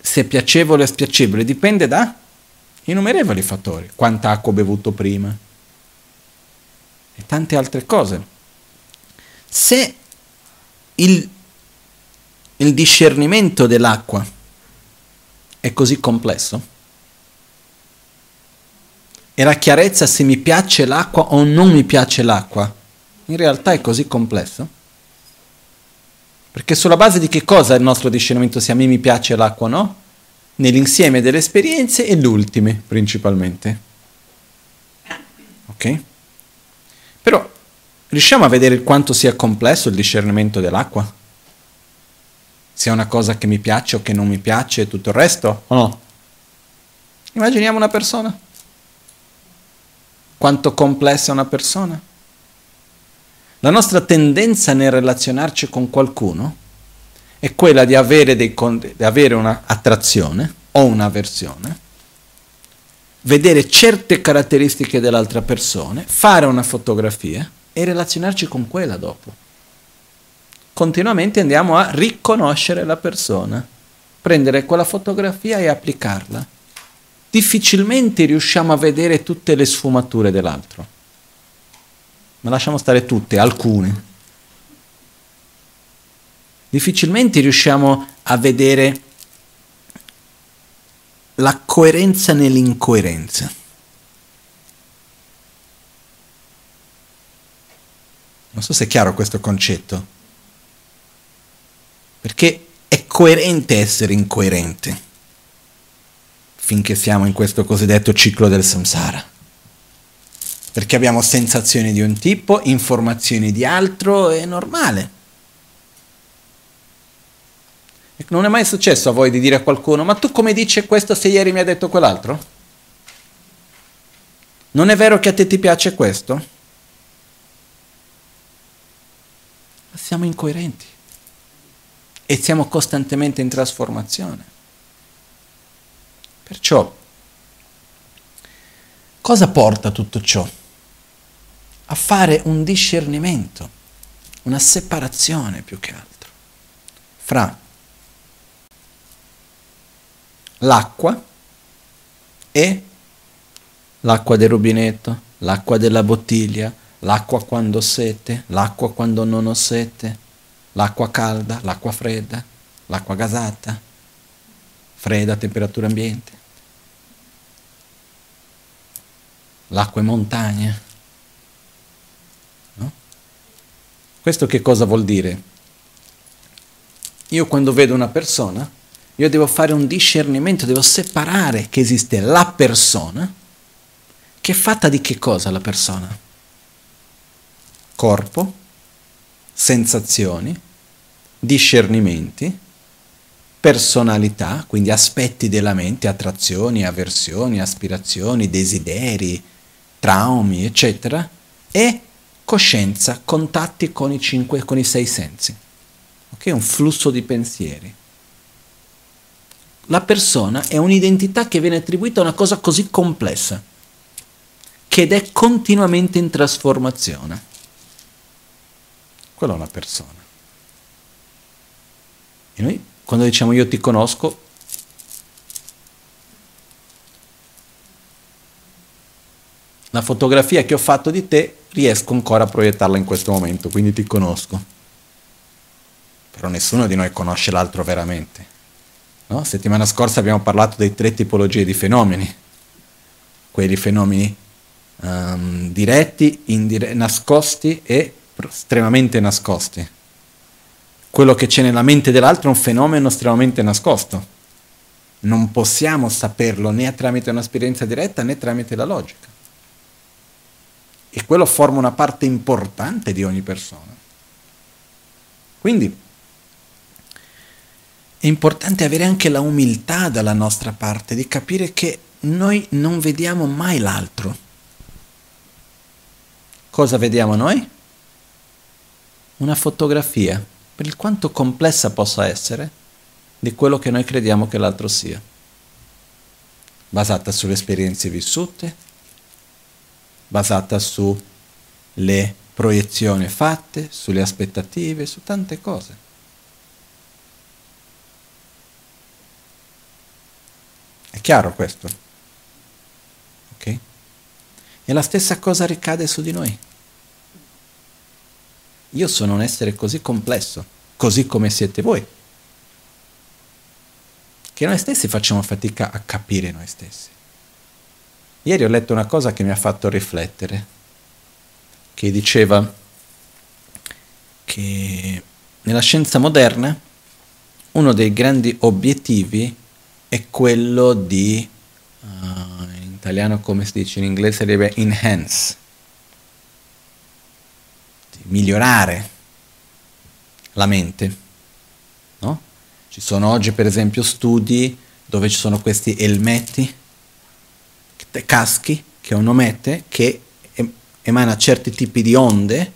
[SPEAKER 1] se piacevole o spiacevole, dipende da innumerevoli fattori. Quanta acqua ho bevuto prima e tante altre cose. Se il, il discernimento dell'acqua è così complesso? E la chiarezza se mi piace l'acqua o non mi piace l'acqua, in realtà è così complesso? Perché sulla base di che cosa il nostro discernimento se a me mi piace l'acqua o no? Nell'insieme delle esperienze e le principalmente. Ok? Riusciamo a vedere quanto sia complesso il discernimento dell'acqua? Sia una cosa che mi piace o che non mi piace e tutto il resto, o no? Immaginiamo una persona. Quanto complessa è una persona? La nostra tendenza nel relazionarci con qualcuno è quella di avere, dei, di avere un'attrazione o un'avversione, vedere certe caratteristiche dell'altra persona, fare una fotografia e relazionarci con quella dopo. Continuamente andiamo a riconoscere la persona, prendere quella fotografia e applicarla. difficilmente riusciamo a vedere tutte le sfumature dell'altro. Ma lasciamo stare tutte, alcune. Difficilmente riusciamo a vedere la coerenza nell'incoerenza. Non so se è chiaro questo concetto. Perché è coerente essere incoerente finché siamo in questo cosiddetto ciclo del samsara. Perché abbiamo sensazioni di un tipo, informazioni di altro, è normale. Non è mai successo a voi di dire a qualcuno, ma tu come dici questo se ieri mi hai detto quell'altro? Non è vero che a te ti piace questo? Ma siamo incoerenti e siamo costantemente in trasformazione. Perciò, cosa porta tutto ciò? A fare un discernimento, una separazione più che altro, fra l'acqua e l'acqua del rubinetto, l'acqua della bottiglia, l'acqua quando ho sete, l'acqua quando non ho sete, l'acqua calda, l'acqua fredda, l'acqua gasata, fredda a temperatura ambiente. l'acqua è montagna. No? Questo che cosa vuol dire? Io quando vedo una persona, io devo fare un discernimento, devo separare che esiste la persona, che è fatta di che cosa la persona? Corpo, sensazioni, discernimenti, personalità, quindi aspetti della mente, attrazioni, avversioni, aspirazioni, desideri, traumi, eccetera, e coscienza, contatti con i cinque, con i sei sensi. Ok? Un flusso di pensieri. La persona è un'identità che viene attribuita a una cosa così complessa, che è continuamente in trasformazione. Quella è una persona. E noi, quando diciamo io ti conosco, la fotografia che ho fatto di te riesco ancora a proiettarla in questo momento, quindi ti conosco. Però nessuno di noi conosce l'altro veramente. No? Settimana scorsa abbiamo parlato dei tre tipologie di fenomeni, quelli fenomeni um, diretti, indire- nascosti e estremamente nascosti. Quello che c'è nella mente dell'altro è un fenomeno estremamente nascosto. Non possiamo saperlo né tramite un'esperienza diretta né tramite la logica. E quello forma una parte importante di ogni persona. Quindi è importante avere anche la umiltà dalla nostra parte, di capire che noi non vediamo mai l'altro. Cosa vediamo noi? Una fotografia, per quanto complessa possa essere, di quello che noi crediamo che l'altro sia, basata sulle esperienze vissute, basata sulle proiezioni fatte, sulle aspettative, su tante cose. È chiaro questo? Ok? E la stessa cosa ricade su di noi. Io sono un essere così complesso, così come siete voi, che noi stessi facciamo fatica a capire noi stessi. Ieri ho letto una cosa che mi ha fatto riflettere, che diceva che nella scienza moderna uno dei grandi obiettivi è quello di, uh, in italiano come si dice in inglese, sarebbe enhance, migliorare la mente. No? Ci sono oggi per esempio studi dove ci sono questi elmetti caschi, che è un omette, che emana certi tipi di onde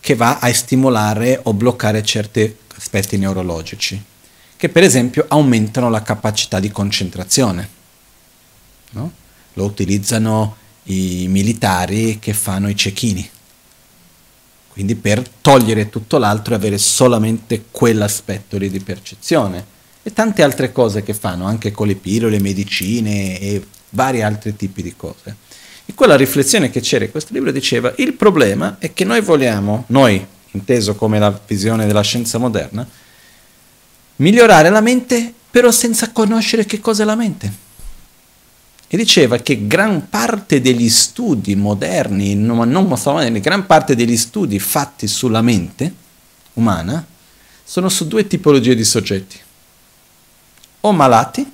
[SPEAKER 1] che va a stimolare o bloccare certi aspetti neurologici, che per esempio aumentano la capacità di concentrazione. No? Lo utilizzano i militari che fanno i cecchini, quindi per togliere tutto l'altro e avere solamente quell'aspetto lì di percezione. E tante altre cose che fanno, anche con le pillole, le medicine e vari altri tipi di cose. E quella riflessione che c'era in questo libro diceva, il problema è che noi vogliamo, noi, inteso come la visione della scienza moderna, migliorare la mente però senza conoscere che cosa è la mente. E diceva che gran parte degli studi moderni, non, non moderni, gran parte degli studi fatti sulla mente umana sono su due tipologie di soggetti. O malati,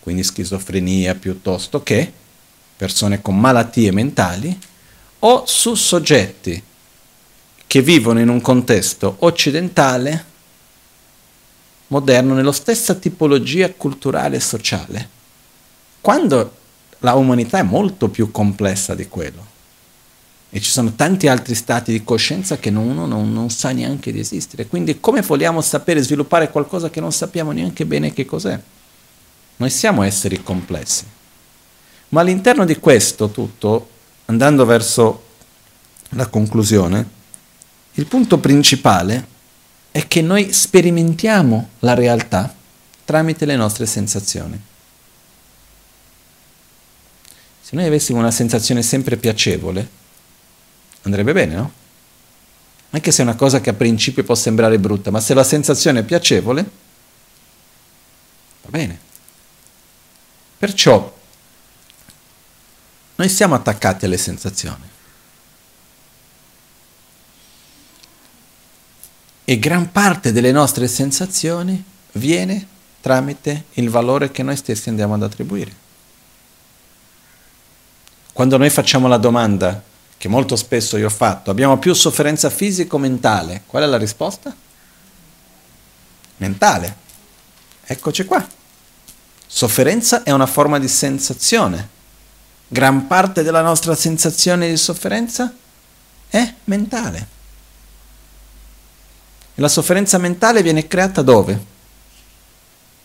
[SPEAKER 1] quindi schizofrenia piuttosto che persone con malattie mentali, o su soggetti che vivono in un contesto occidentale, moderno, nella stessa tipologia culturale e sociale, quando la umanità è molto più complessa di quello. E ci sono tanti altri stati di coscienza che uno non, non, sa neanche di esistere. Quindi come vogliamo sapere sviluppare qualcosa che non sappiamo neanche bene che cos'è? Noi siamo esseri complessi. Ma all'interno di questo tutto, andando verso la conclusione, il punto principale è che noi sperimentiamo la realtà tramite le nostre sensazioni. Se noi avessimo una sensazione sempre piacevole, andrebbe bene, no? Anche se è una cosa che a principio può sembrare brutta, ma se la sensazione è piacevole, va bene. Perciò noi siamo attaccati alle sensazioni. E gran parte delle nostre sensazioni viene tramite il valore che noi stessi andiamo ad attribuire. Quando noi facciamo la domanda che molto spesso io ho fatto, abbiamo più sofferenza fisica o mentale? Qual è la risposta? Mentale. Eccoci qua. Sofferenza è una forma di sensazione. Gran parte della nostra sensazione di sofferenza è mentale. E la sofferenza mentale viene creata dove?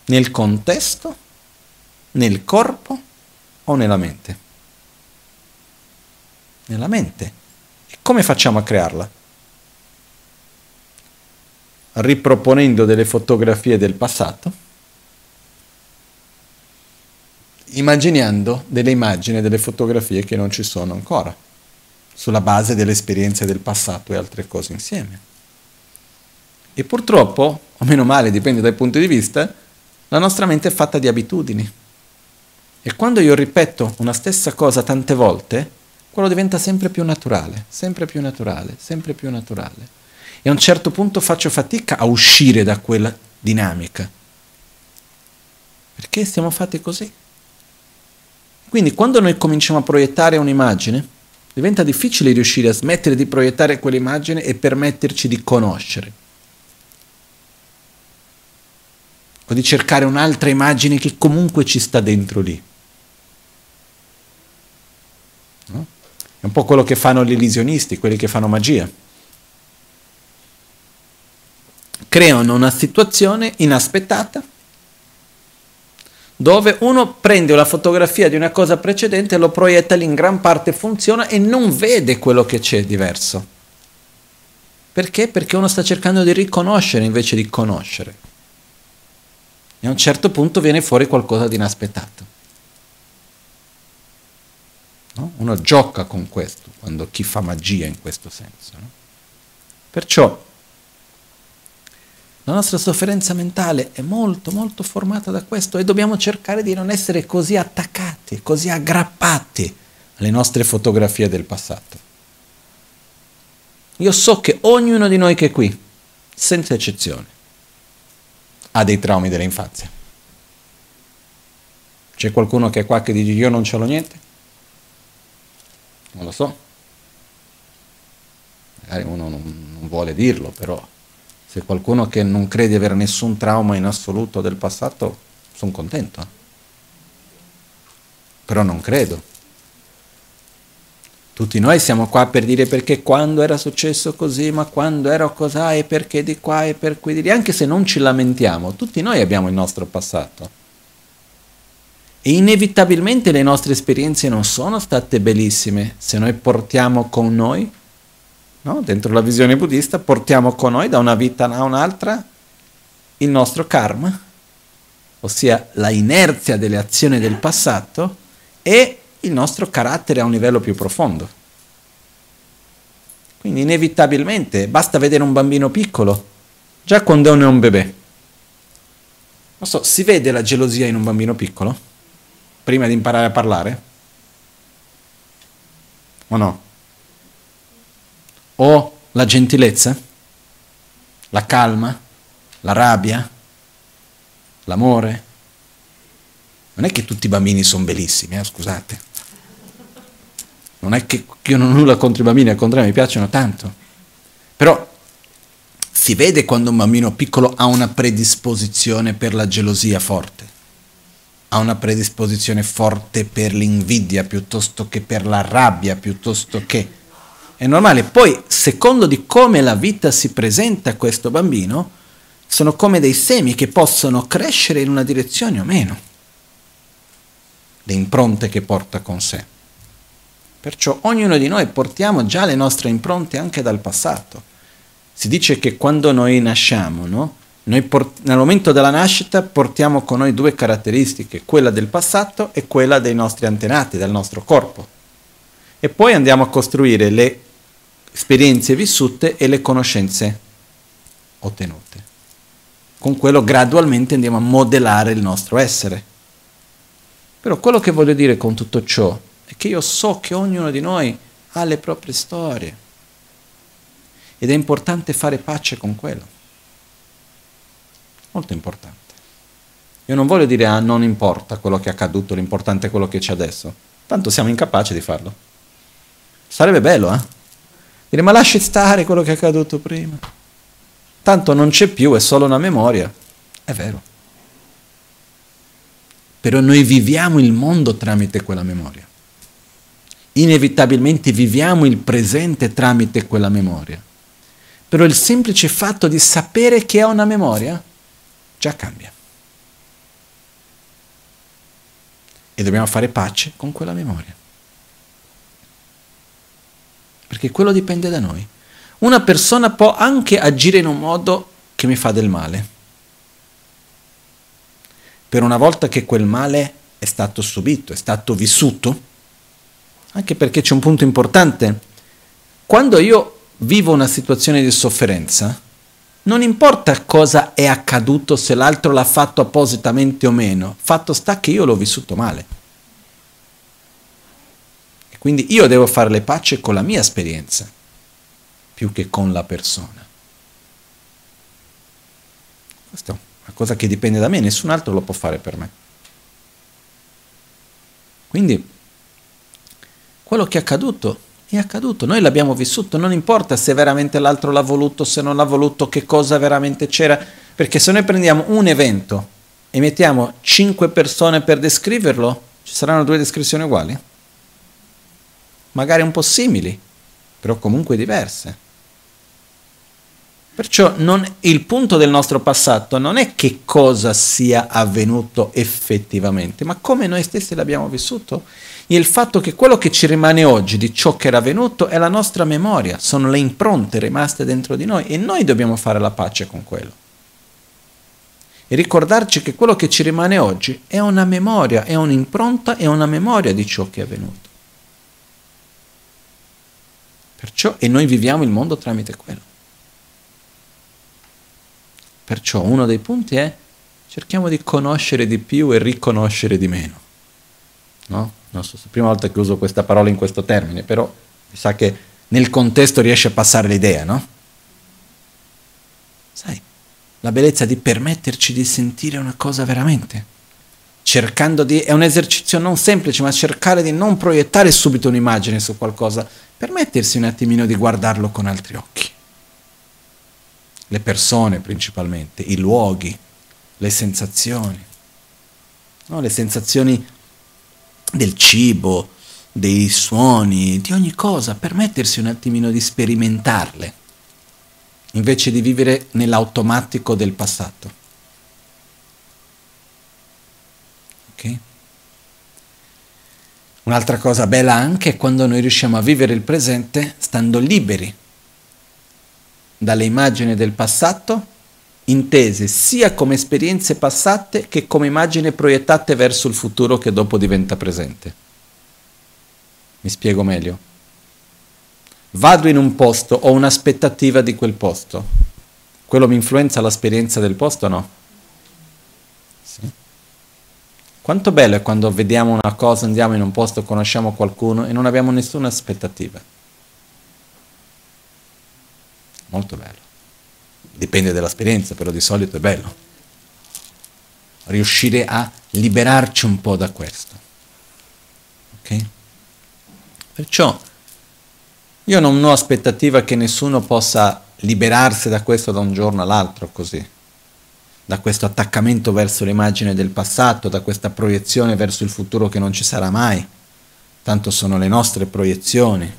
[SPEAKER 1] Nel contesto, nel corpo o nella mente? Nella mente. E come facciamo a crearla? Riproponendo delle fotografie del passato, immaginando delle immagini, delle fotografie che non ci sono ancora, sulla base delle esperienze del passato e altre cose insieme. E purtroppo, o meno male, dipende dai punti di vista, la nostra mente è fatta di abitudini. E quando io ripeto una stessa cosa tante volte, quello diventa sempre più naturale, sempre più naturale, sempre più naturale. E a un certo punto faccio fatica a uscire da quella dinamica. Perché siamo fatti così. Quindi quando noi cominciamo a proiettare un'immagine, diventa difficile riuscire a smettere di proiettare quell'immagine e permetterci di conoscere. O di cercare un'altra immagine che comunque ci sta dentro lì. No? È un po' quello che fanno gli illusionisti, quelli che fanno magia. Creano una situazione inaspettata dove uno prende una fotografia di una cosa precedente, lo proietta lì, in gran parte funziona e non vede quello che c'è diverso. Perché? Perché uno sta cercando di riconoscere invece di conoscere. E a un certo punto viene fuori qualcosa di inaspettato. No? Uno gioca con questo, quando chi fa magia in questo senso. No? Perciò la nostra sofferenza mentale è molto, molto formata da questo e dobbiamo cercare di non essere così attaccati, così aggrappati alle nostre fotografie del passato. Io so che ognuno di noi che è qui, senza eccezione, ha dei traumi dell'infanzia. C'è qualcuno che è qua che dice io non ce l'ho niente? Non lo so. Magari uno non, non vuole dirlo, però se qualcuno che non crede di avere nessun trauma in assoluto del passato, sono contento. Eh. Però non credo. Tutti noi siamo qua per dire perché quando era successo così, ma quando era così, e perché di qua e per qui di lì, anche se non ci lamentiamo, tutti noi abbiamo il nostro passato. E inevitabilmente le nostre esperienze non sono state bellissime se noi portiamo con noi, no? dentro la visione buddista, portiamo con noi da una vita a un'altra il nostro karma, ossia la inerzia delle azioni del passato, e il nostro carattere a un livello più profondo. Quindi inevitabilmente basta vedere un bambino piccolo, già quando è un bebè. Non so, si vede la gelosia in un bambino piccolo? Prima di imparare a parlare? O no? O la gentilezza? La calma? La rabbia? L'amore? Non è che tutti i bambini sono bellissimi, eh? scusate. Non è che io non ho nulla contro i bambini, al contrario mi piacciono tanto. Però si vede quando un bambino piccolo ha una predisposizione per la gelosia forte, ha una predisposizione forte per l'invidia piuttosto che per la rabbia, piuttosto che... È normale. Poi, secondo di come la vita si presenta a questo bambino, sono come dei semi che possono crescere in una direzione o meno. Le impronte che porta con sé. Perciò ognuno di noi portiamo già le nostre impronte anche dal passato. Si dice che quando noi nasciamo, no? Noi port- nel momento della nascita portiamo con noi due caratteristiche, quella del passato e quella dei nostri antenati, del nostro corpo. E poi andiamo a costruire le esperienze vissute e le conoscenze ottenute. Con quello gradualmente andiamo a modellare il nostro essere. Però quello che voglio dire con tutto ciò è che io so che ognuno di noi ha le proprie storie ed è importante fare pace con quello. Molto importante. Io non voglio dire ah non importa quello che è accaduto, l'importante è quello che c'è adesso. Tanto siamo incapaci di farlo. Sarebbe bello, eh? Dire ma lasci stare quello che è accaduto prima. Tanto non c'è più, è solo una memoria. È vero. Però noi viviamo il mondo tramite quella memoria. Inevitabilmente viviamo il presente tramite quella memoria. Però il semplice fatto di sapere che ha una memoria già cambia. E dobbiamo fare pace con quella memoria. Perché quello dipende da noi. Una persona può anche agire in un modo che mi fa del male. Per una volta che quel male è stato subito, è stato vissuto, anche perché c'è un punto importante. Quando io vivo una situazione di sofferenza, non importa cosa è accaduto, se l'altro l'ha fatto appositamente o meno, fatto sta che io l'ho vissuto male. E quindi io devo fare le pace con la mia esperienza, più che con la persona. Questa è una cosa che dipende da me, nessun altro lo può fare per me. Quindi, quello che è accaduto è accaduto, noi l'abbiamo vissuto, non importa se veramente l'altro l'ha voluto, se non l'ha voluto, che cosa veramente c'era, perché se noi prendiamo un evento e mettiamo cinque persone per descriverlo, ci saranno due descrizioni uguali? Magari un po' simili, però comunque diverse. Perciò non, il punto del nostro passato non è che cosa sia avvenuto effettivamente, ma come noi stessi l'abbiamo vissuto il fatto che quello che ci rimane oggi di ciò che era avvenuto è la nostra memoria, sono le impronte rimaste dentro di noi e noi dobbiamo fare la pace con quello. E ricordarci che quello che ci rimane oggi è una memoria, è un'impronta, è una memoria di ciò che è avvenuto. Perciò, e noi viviamo il mondo tramite quello. Perciò uno dei punti è cerchiamo di conoscere di più e riconoscere di meno. No? Non so se è la prima volta che uso questa parola in questo termine, però mi sa che nel contesto riesce a passare l'idea, no? Sai, la bellezza di permetterci di sentire una cosa veramente. Cercando di... è un esercizio non semplice, ma cercare di non proiettare subito un'immagine su qualcosa, permettersi un attimino di guardarlo con altri occhi. Le persone principalmente, i luoghi, le sensazioni. No, le sensazioni del cibo, dei suoni, di ogni cosa, permettersi un attimino di sperimentarle, invece di vivere nell'automatico del passato. Ok? Un'altra cosa bella anche è quando noi riusciamo a vivere il presente stando liberi dalle immagini del passato intese sia come esperienze passate che come immagini proiettate verso il futuro che dopo diventa presente. Mi spiego meglio. Vado in un posto, ho un'aspettativa di quel posto. Quello mi influenza l'esperienza del posto o no? Sì. Quanto bello è quando vediamo una cosa, andiamo in un posto, conosciamo qualcuno e non abbiamo nessuna aspettativa. Molto bello dipende dall'esperienza, però di solito è bello. Riuscire a liberarci un po' da questo. Ok? Perciò io non ho aspettativa che nessuno possa liberarsi da questo da un giorno all'altro così, da questo attaccamento verso l'immagine del passato, da questa proiezione verso il futuro che non ci sarà mai, tanto sono le nostre proiezioni,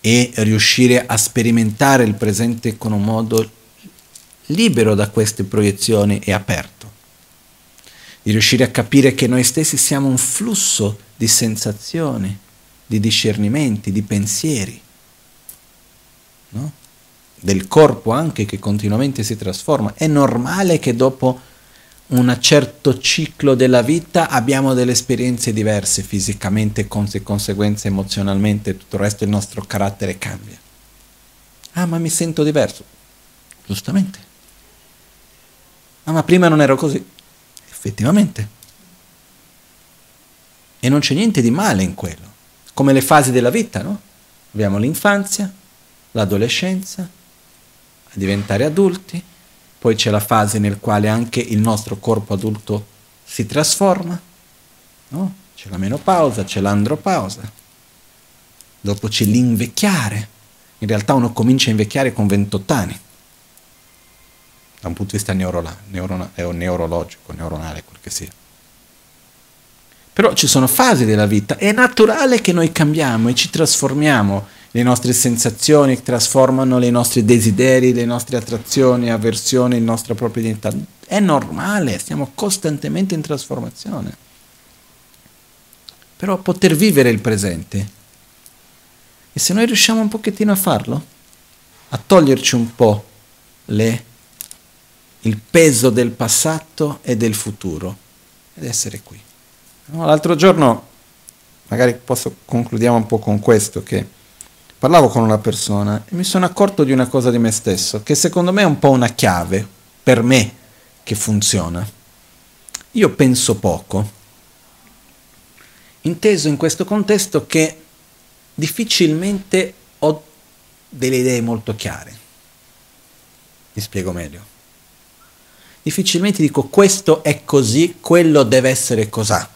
[SPEAKER 1] e riuscire a sperimentare il presente con un modo libero da queste proiezioni e aperto. Di riuscire a capire che noi stessi siamo un flusso di sensazioni, di discernimenti, di pensieri, no? del corpo anche che continuamente si trasforma. È normale che dopo un certo ciclo della vita abbiamo delle esperienze diverse fisicamente, conseguenze emozionalmente, tutto il resto il nostro carattere cambia. Ah, ma mi sento diverso. Giustamente. Ah, ma prima non ero così. Effettivamente. E non c'è niente di male in quello. Come le fasi della vita, no? Abbiamo l'infanzia, l'adolescenza, a diventare adulti, poi c'è la fase nel quale anche il nostro corpo adulto si trasforma, no? C'è la menopausa, c'è l'andropausa, dopo c'è l'invecchiare. In realtà uno comincia a invecchiare con 28 anni da un punto di vista neurola, neurona, neurologico, neuronale, quel che sia. Però ci sono fasi della vita, è naturale che noi cambiamo e ci trasformiamo, le nostre sensazioni trasformano i nostri desideri, le nostre attrazioni, avversioni, la nostra propria identità. È normale, stiamo costantemente in trasformazione. Però poter vivere il presente. E se noi riusciamo un pochettino a farlo, a toglierci un po' le il peso del passato e del futuro ed essere qui. No, l'altro giorno, magari posso, concludiamo un po' con questo, che parlavo con una persona e mi sono accorto di una cosa di me stesso, che secondo me è un po' una chiave per me che funziona. Io penso poco, inteso in questo contesto che difficilmente ho delle idee molto chiare. Mi spiego meglio difficilmente dico questo è così, quello deve essere cos'ha.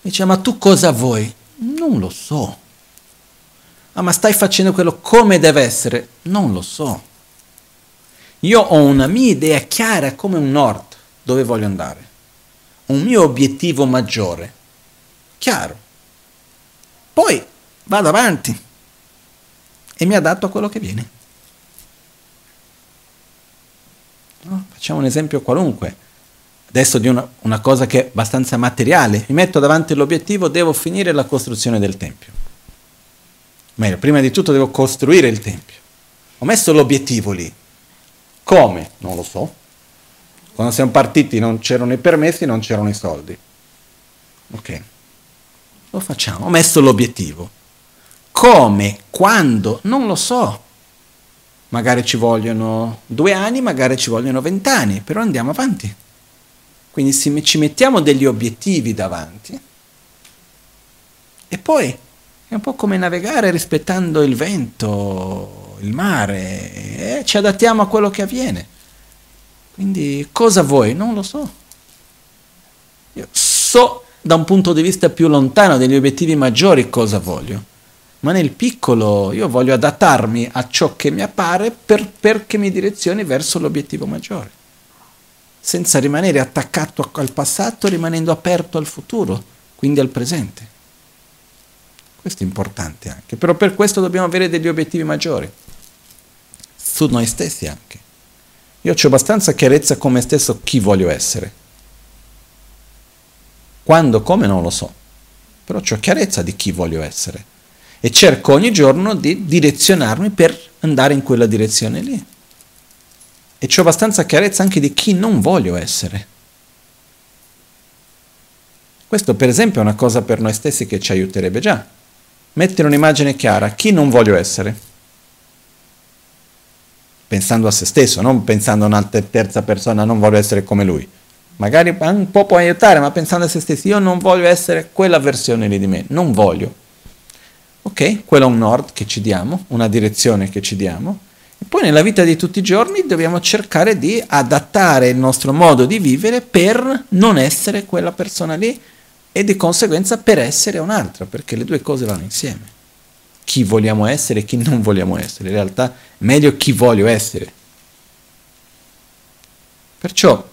[SPEAKER 1] Dice, ma tu cosa vuoi? Non lo so. Ah, ma stai facendo quello come deve essere? Non lo so. Io ho una mia idea chiara come un nord dove voglio andare. Un mio obiettivo maggiore. Chiaro. Poi vado avanti e mi adatto a quello che viene. No? Facciamo un esempio qualunque. Adesso di una, una cosa che è abbastanza materiale. Mi metto davanti all'obiettivo, devo finire la costruzione del Tempio. Meglio, prima di tutto devo costruire il Tempio. Ho messo l'obiettivo lì. Come? Non lo so. Quando siamo partiti non c'erano i permessi, non c'erano i soldi. Ok. Lo facciamo. Ho messo l'obiettivo. Come? Quando? Non lo so. Magari ci vogliono due anni, magari ci vogliono vent'anni, però andiamo avanti. Quindi ci mettiamo degli obiettivi davanti e poi è un po' come navigare rispettando il vento, il mare, e ci adattiamo a quello che avviene. Quindi cosa vuoi? Non lo so. Io so da un punto di vista più lontano degli obiettivi maggiori cosa voglio ma nel piccolo io voglio adattarmi a ciò che mi appare per, perché mi direzioni verso l'obiettivo maggiore, senza rimanere attaccato al passato, rimanendo aperto al futuro, quindi al presente. Questo è importante anche, però per questo dobbiamo avere degli obiettivi maggiori, su noi stessi anche. Io ho abbastanza chiarezza con me stesso chi voglio essere. Quando, come non lo so, però ho chiarezza di chi voglio essere e cerco ogni giorno di direzionarmi per andare in quella direzione lì. e ho abbastanza chiarezza anche di chi non voglio essere. Questo per esempio è una cosa per noi stessi che ci aiuterebbe già. Mettere un'immagine chiara, chi non voglio essere. Pensando a se stesso, non pensando a una terza persona, non voglio essere come lui. Magari un po' può aiutare, ma pensando a se stessi, io non voglio essere quella versione lì di me, non voglio. Ok? Quello è un nord che ci diamo, una direzione che ci diamo. E poi nella vita di tutti i giorni dobbiamo cercare di adattare il nostro modo di vivere per non essere quella persona lì e di conseguenza per essere un'altra, perché le due cose vanno insieme. Chi vogliamo essere e chi non vogliamo essere. In realtà meglio chi voglio essere. Perciò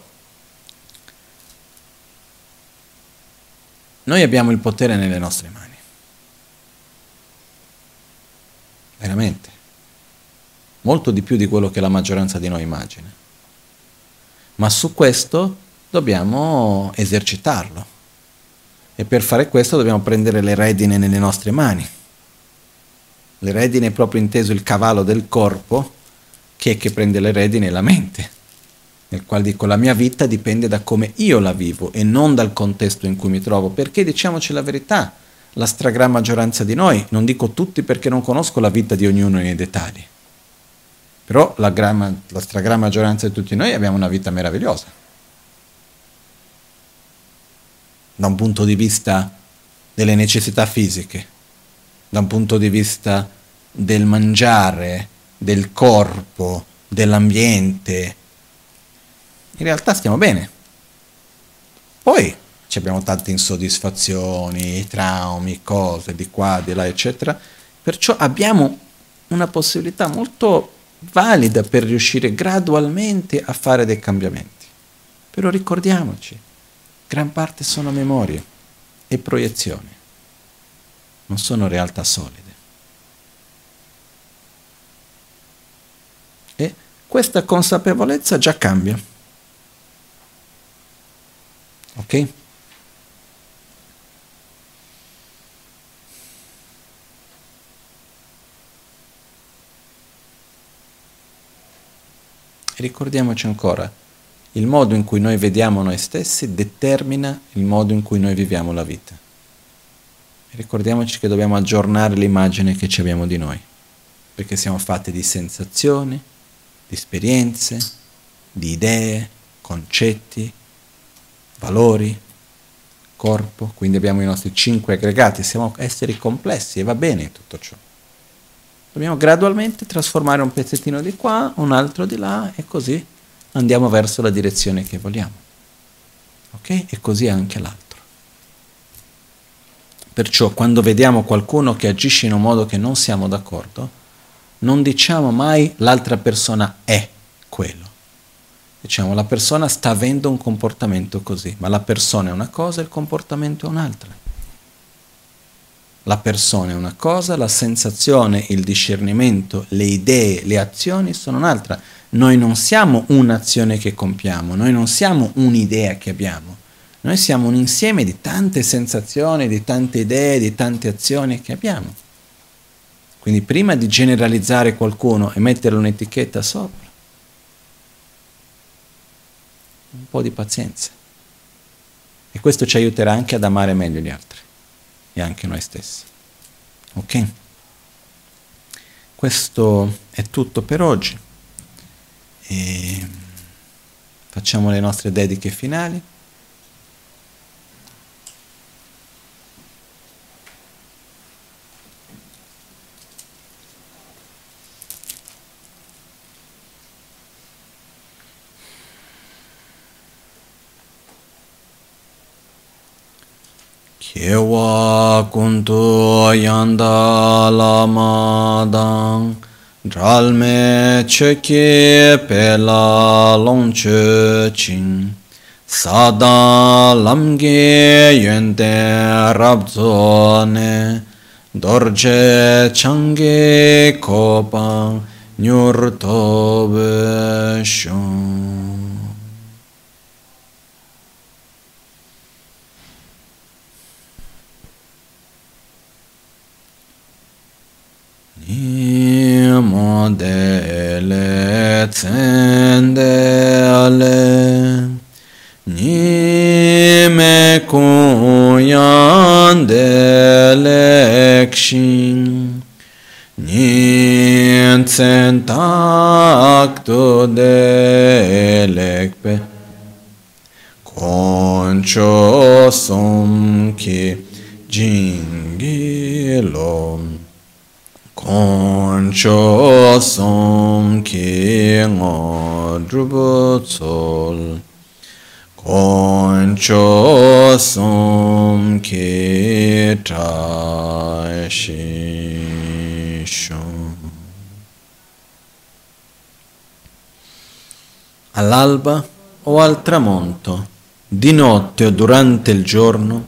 [SPEAKER 1] noi abbiamo il potere nelle nostre mani. veramente, molto di più di quello che la maggioranza di noi immagina. Ma su questo dobbiamo esercitarlo e per fare questo dobbiamo prendere le redine nelle nostre mani. Le redine è proprio inteso il cavallo del corpo, che è che prende le redine la mente, nel quale dico la mia vita dipende da come io la vivo e non dal contesto in cui mi trovo, perché diciamoci la verità, la stragrande maggioranza di noi, non dico tutti perché non conosco la vita di ognuno nei dettagli, però la, gran, la stragrande maggioranza di tutti noi abbiamo una vita meravigliosa. Da un punto di vista delle necessità fisiche, da un punto di vista del mangiare, del corpo, dell'ambiente. In realtà stiamo bene. Poi abbiamo tante insoddisfazioni, traumi, cose di qua, di là, eccetera. Perciò abbiamo una possibilità molto valida per riuscire gradualmente a fare dei cambiamenti. Però ricordiamoci, gran parte sono memorie e proiezioni, non sono realtà solide. E questa consapevolezza già cambia. Ok? ricordiamoci ancora, il modo in cui noi vediamo noi stessi determina il modo in cui noi viviamo la vita. ricordiamoci che dobbiamo aggiornare l'immagine che ci abbiamo di noi, perché siamo fatti di sensazioni, di esperienze, di idee, concetti, valori, corpo, quindi abbiamo i nostri cinque aggregati, siamo esseri complessi e va bene tutto ciò. Dobbiamo gradualmente trasformare un pezzettino di qua, un altro di là e così andiamo verso la direzione che vogliamo. Ok? E così anche l'altro. Perciò quando vediamo qualcuno che agisce in un modo che non siamo d'accordo, non diciamo mai l'altra persona è quello. Diciamo la persona sta avendo un comportamento così, ma la persona è una cosa e il comportamento è un'altra. La persona è una cosa, la sensazione, il discernimento, le idee, le azioni sono un'altra. Noi non siamo un'azione che compiamo, noi non siamo un'idea che abbiamo, noi siamo un insieme di tante sensazioni, di tante idee, di tante azioni che abbiamo. Quindi prima di generalizzare qualcuno e mettere un'etichetta sopra, un po' di pazienza. E questo ci aiuterà anche ad amare meglio gli altri e anche noi stessi. Ok? Questo è tutto per oggi. E facciamo le nostre dediche finali. Kewa kuntu yanda lama dang Dralme chöke pela longchö chin. Sada lamge yönde rabzone Dorje change kopa nyur tobe shon Imadele tsendele Nime kuyan delekshin Nin tsentak tu delekpe Koncho sumki jingilom Concho som ki ngodrubutsol Concho som ki All'alba o al tramonto, di notte o durante il giorno,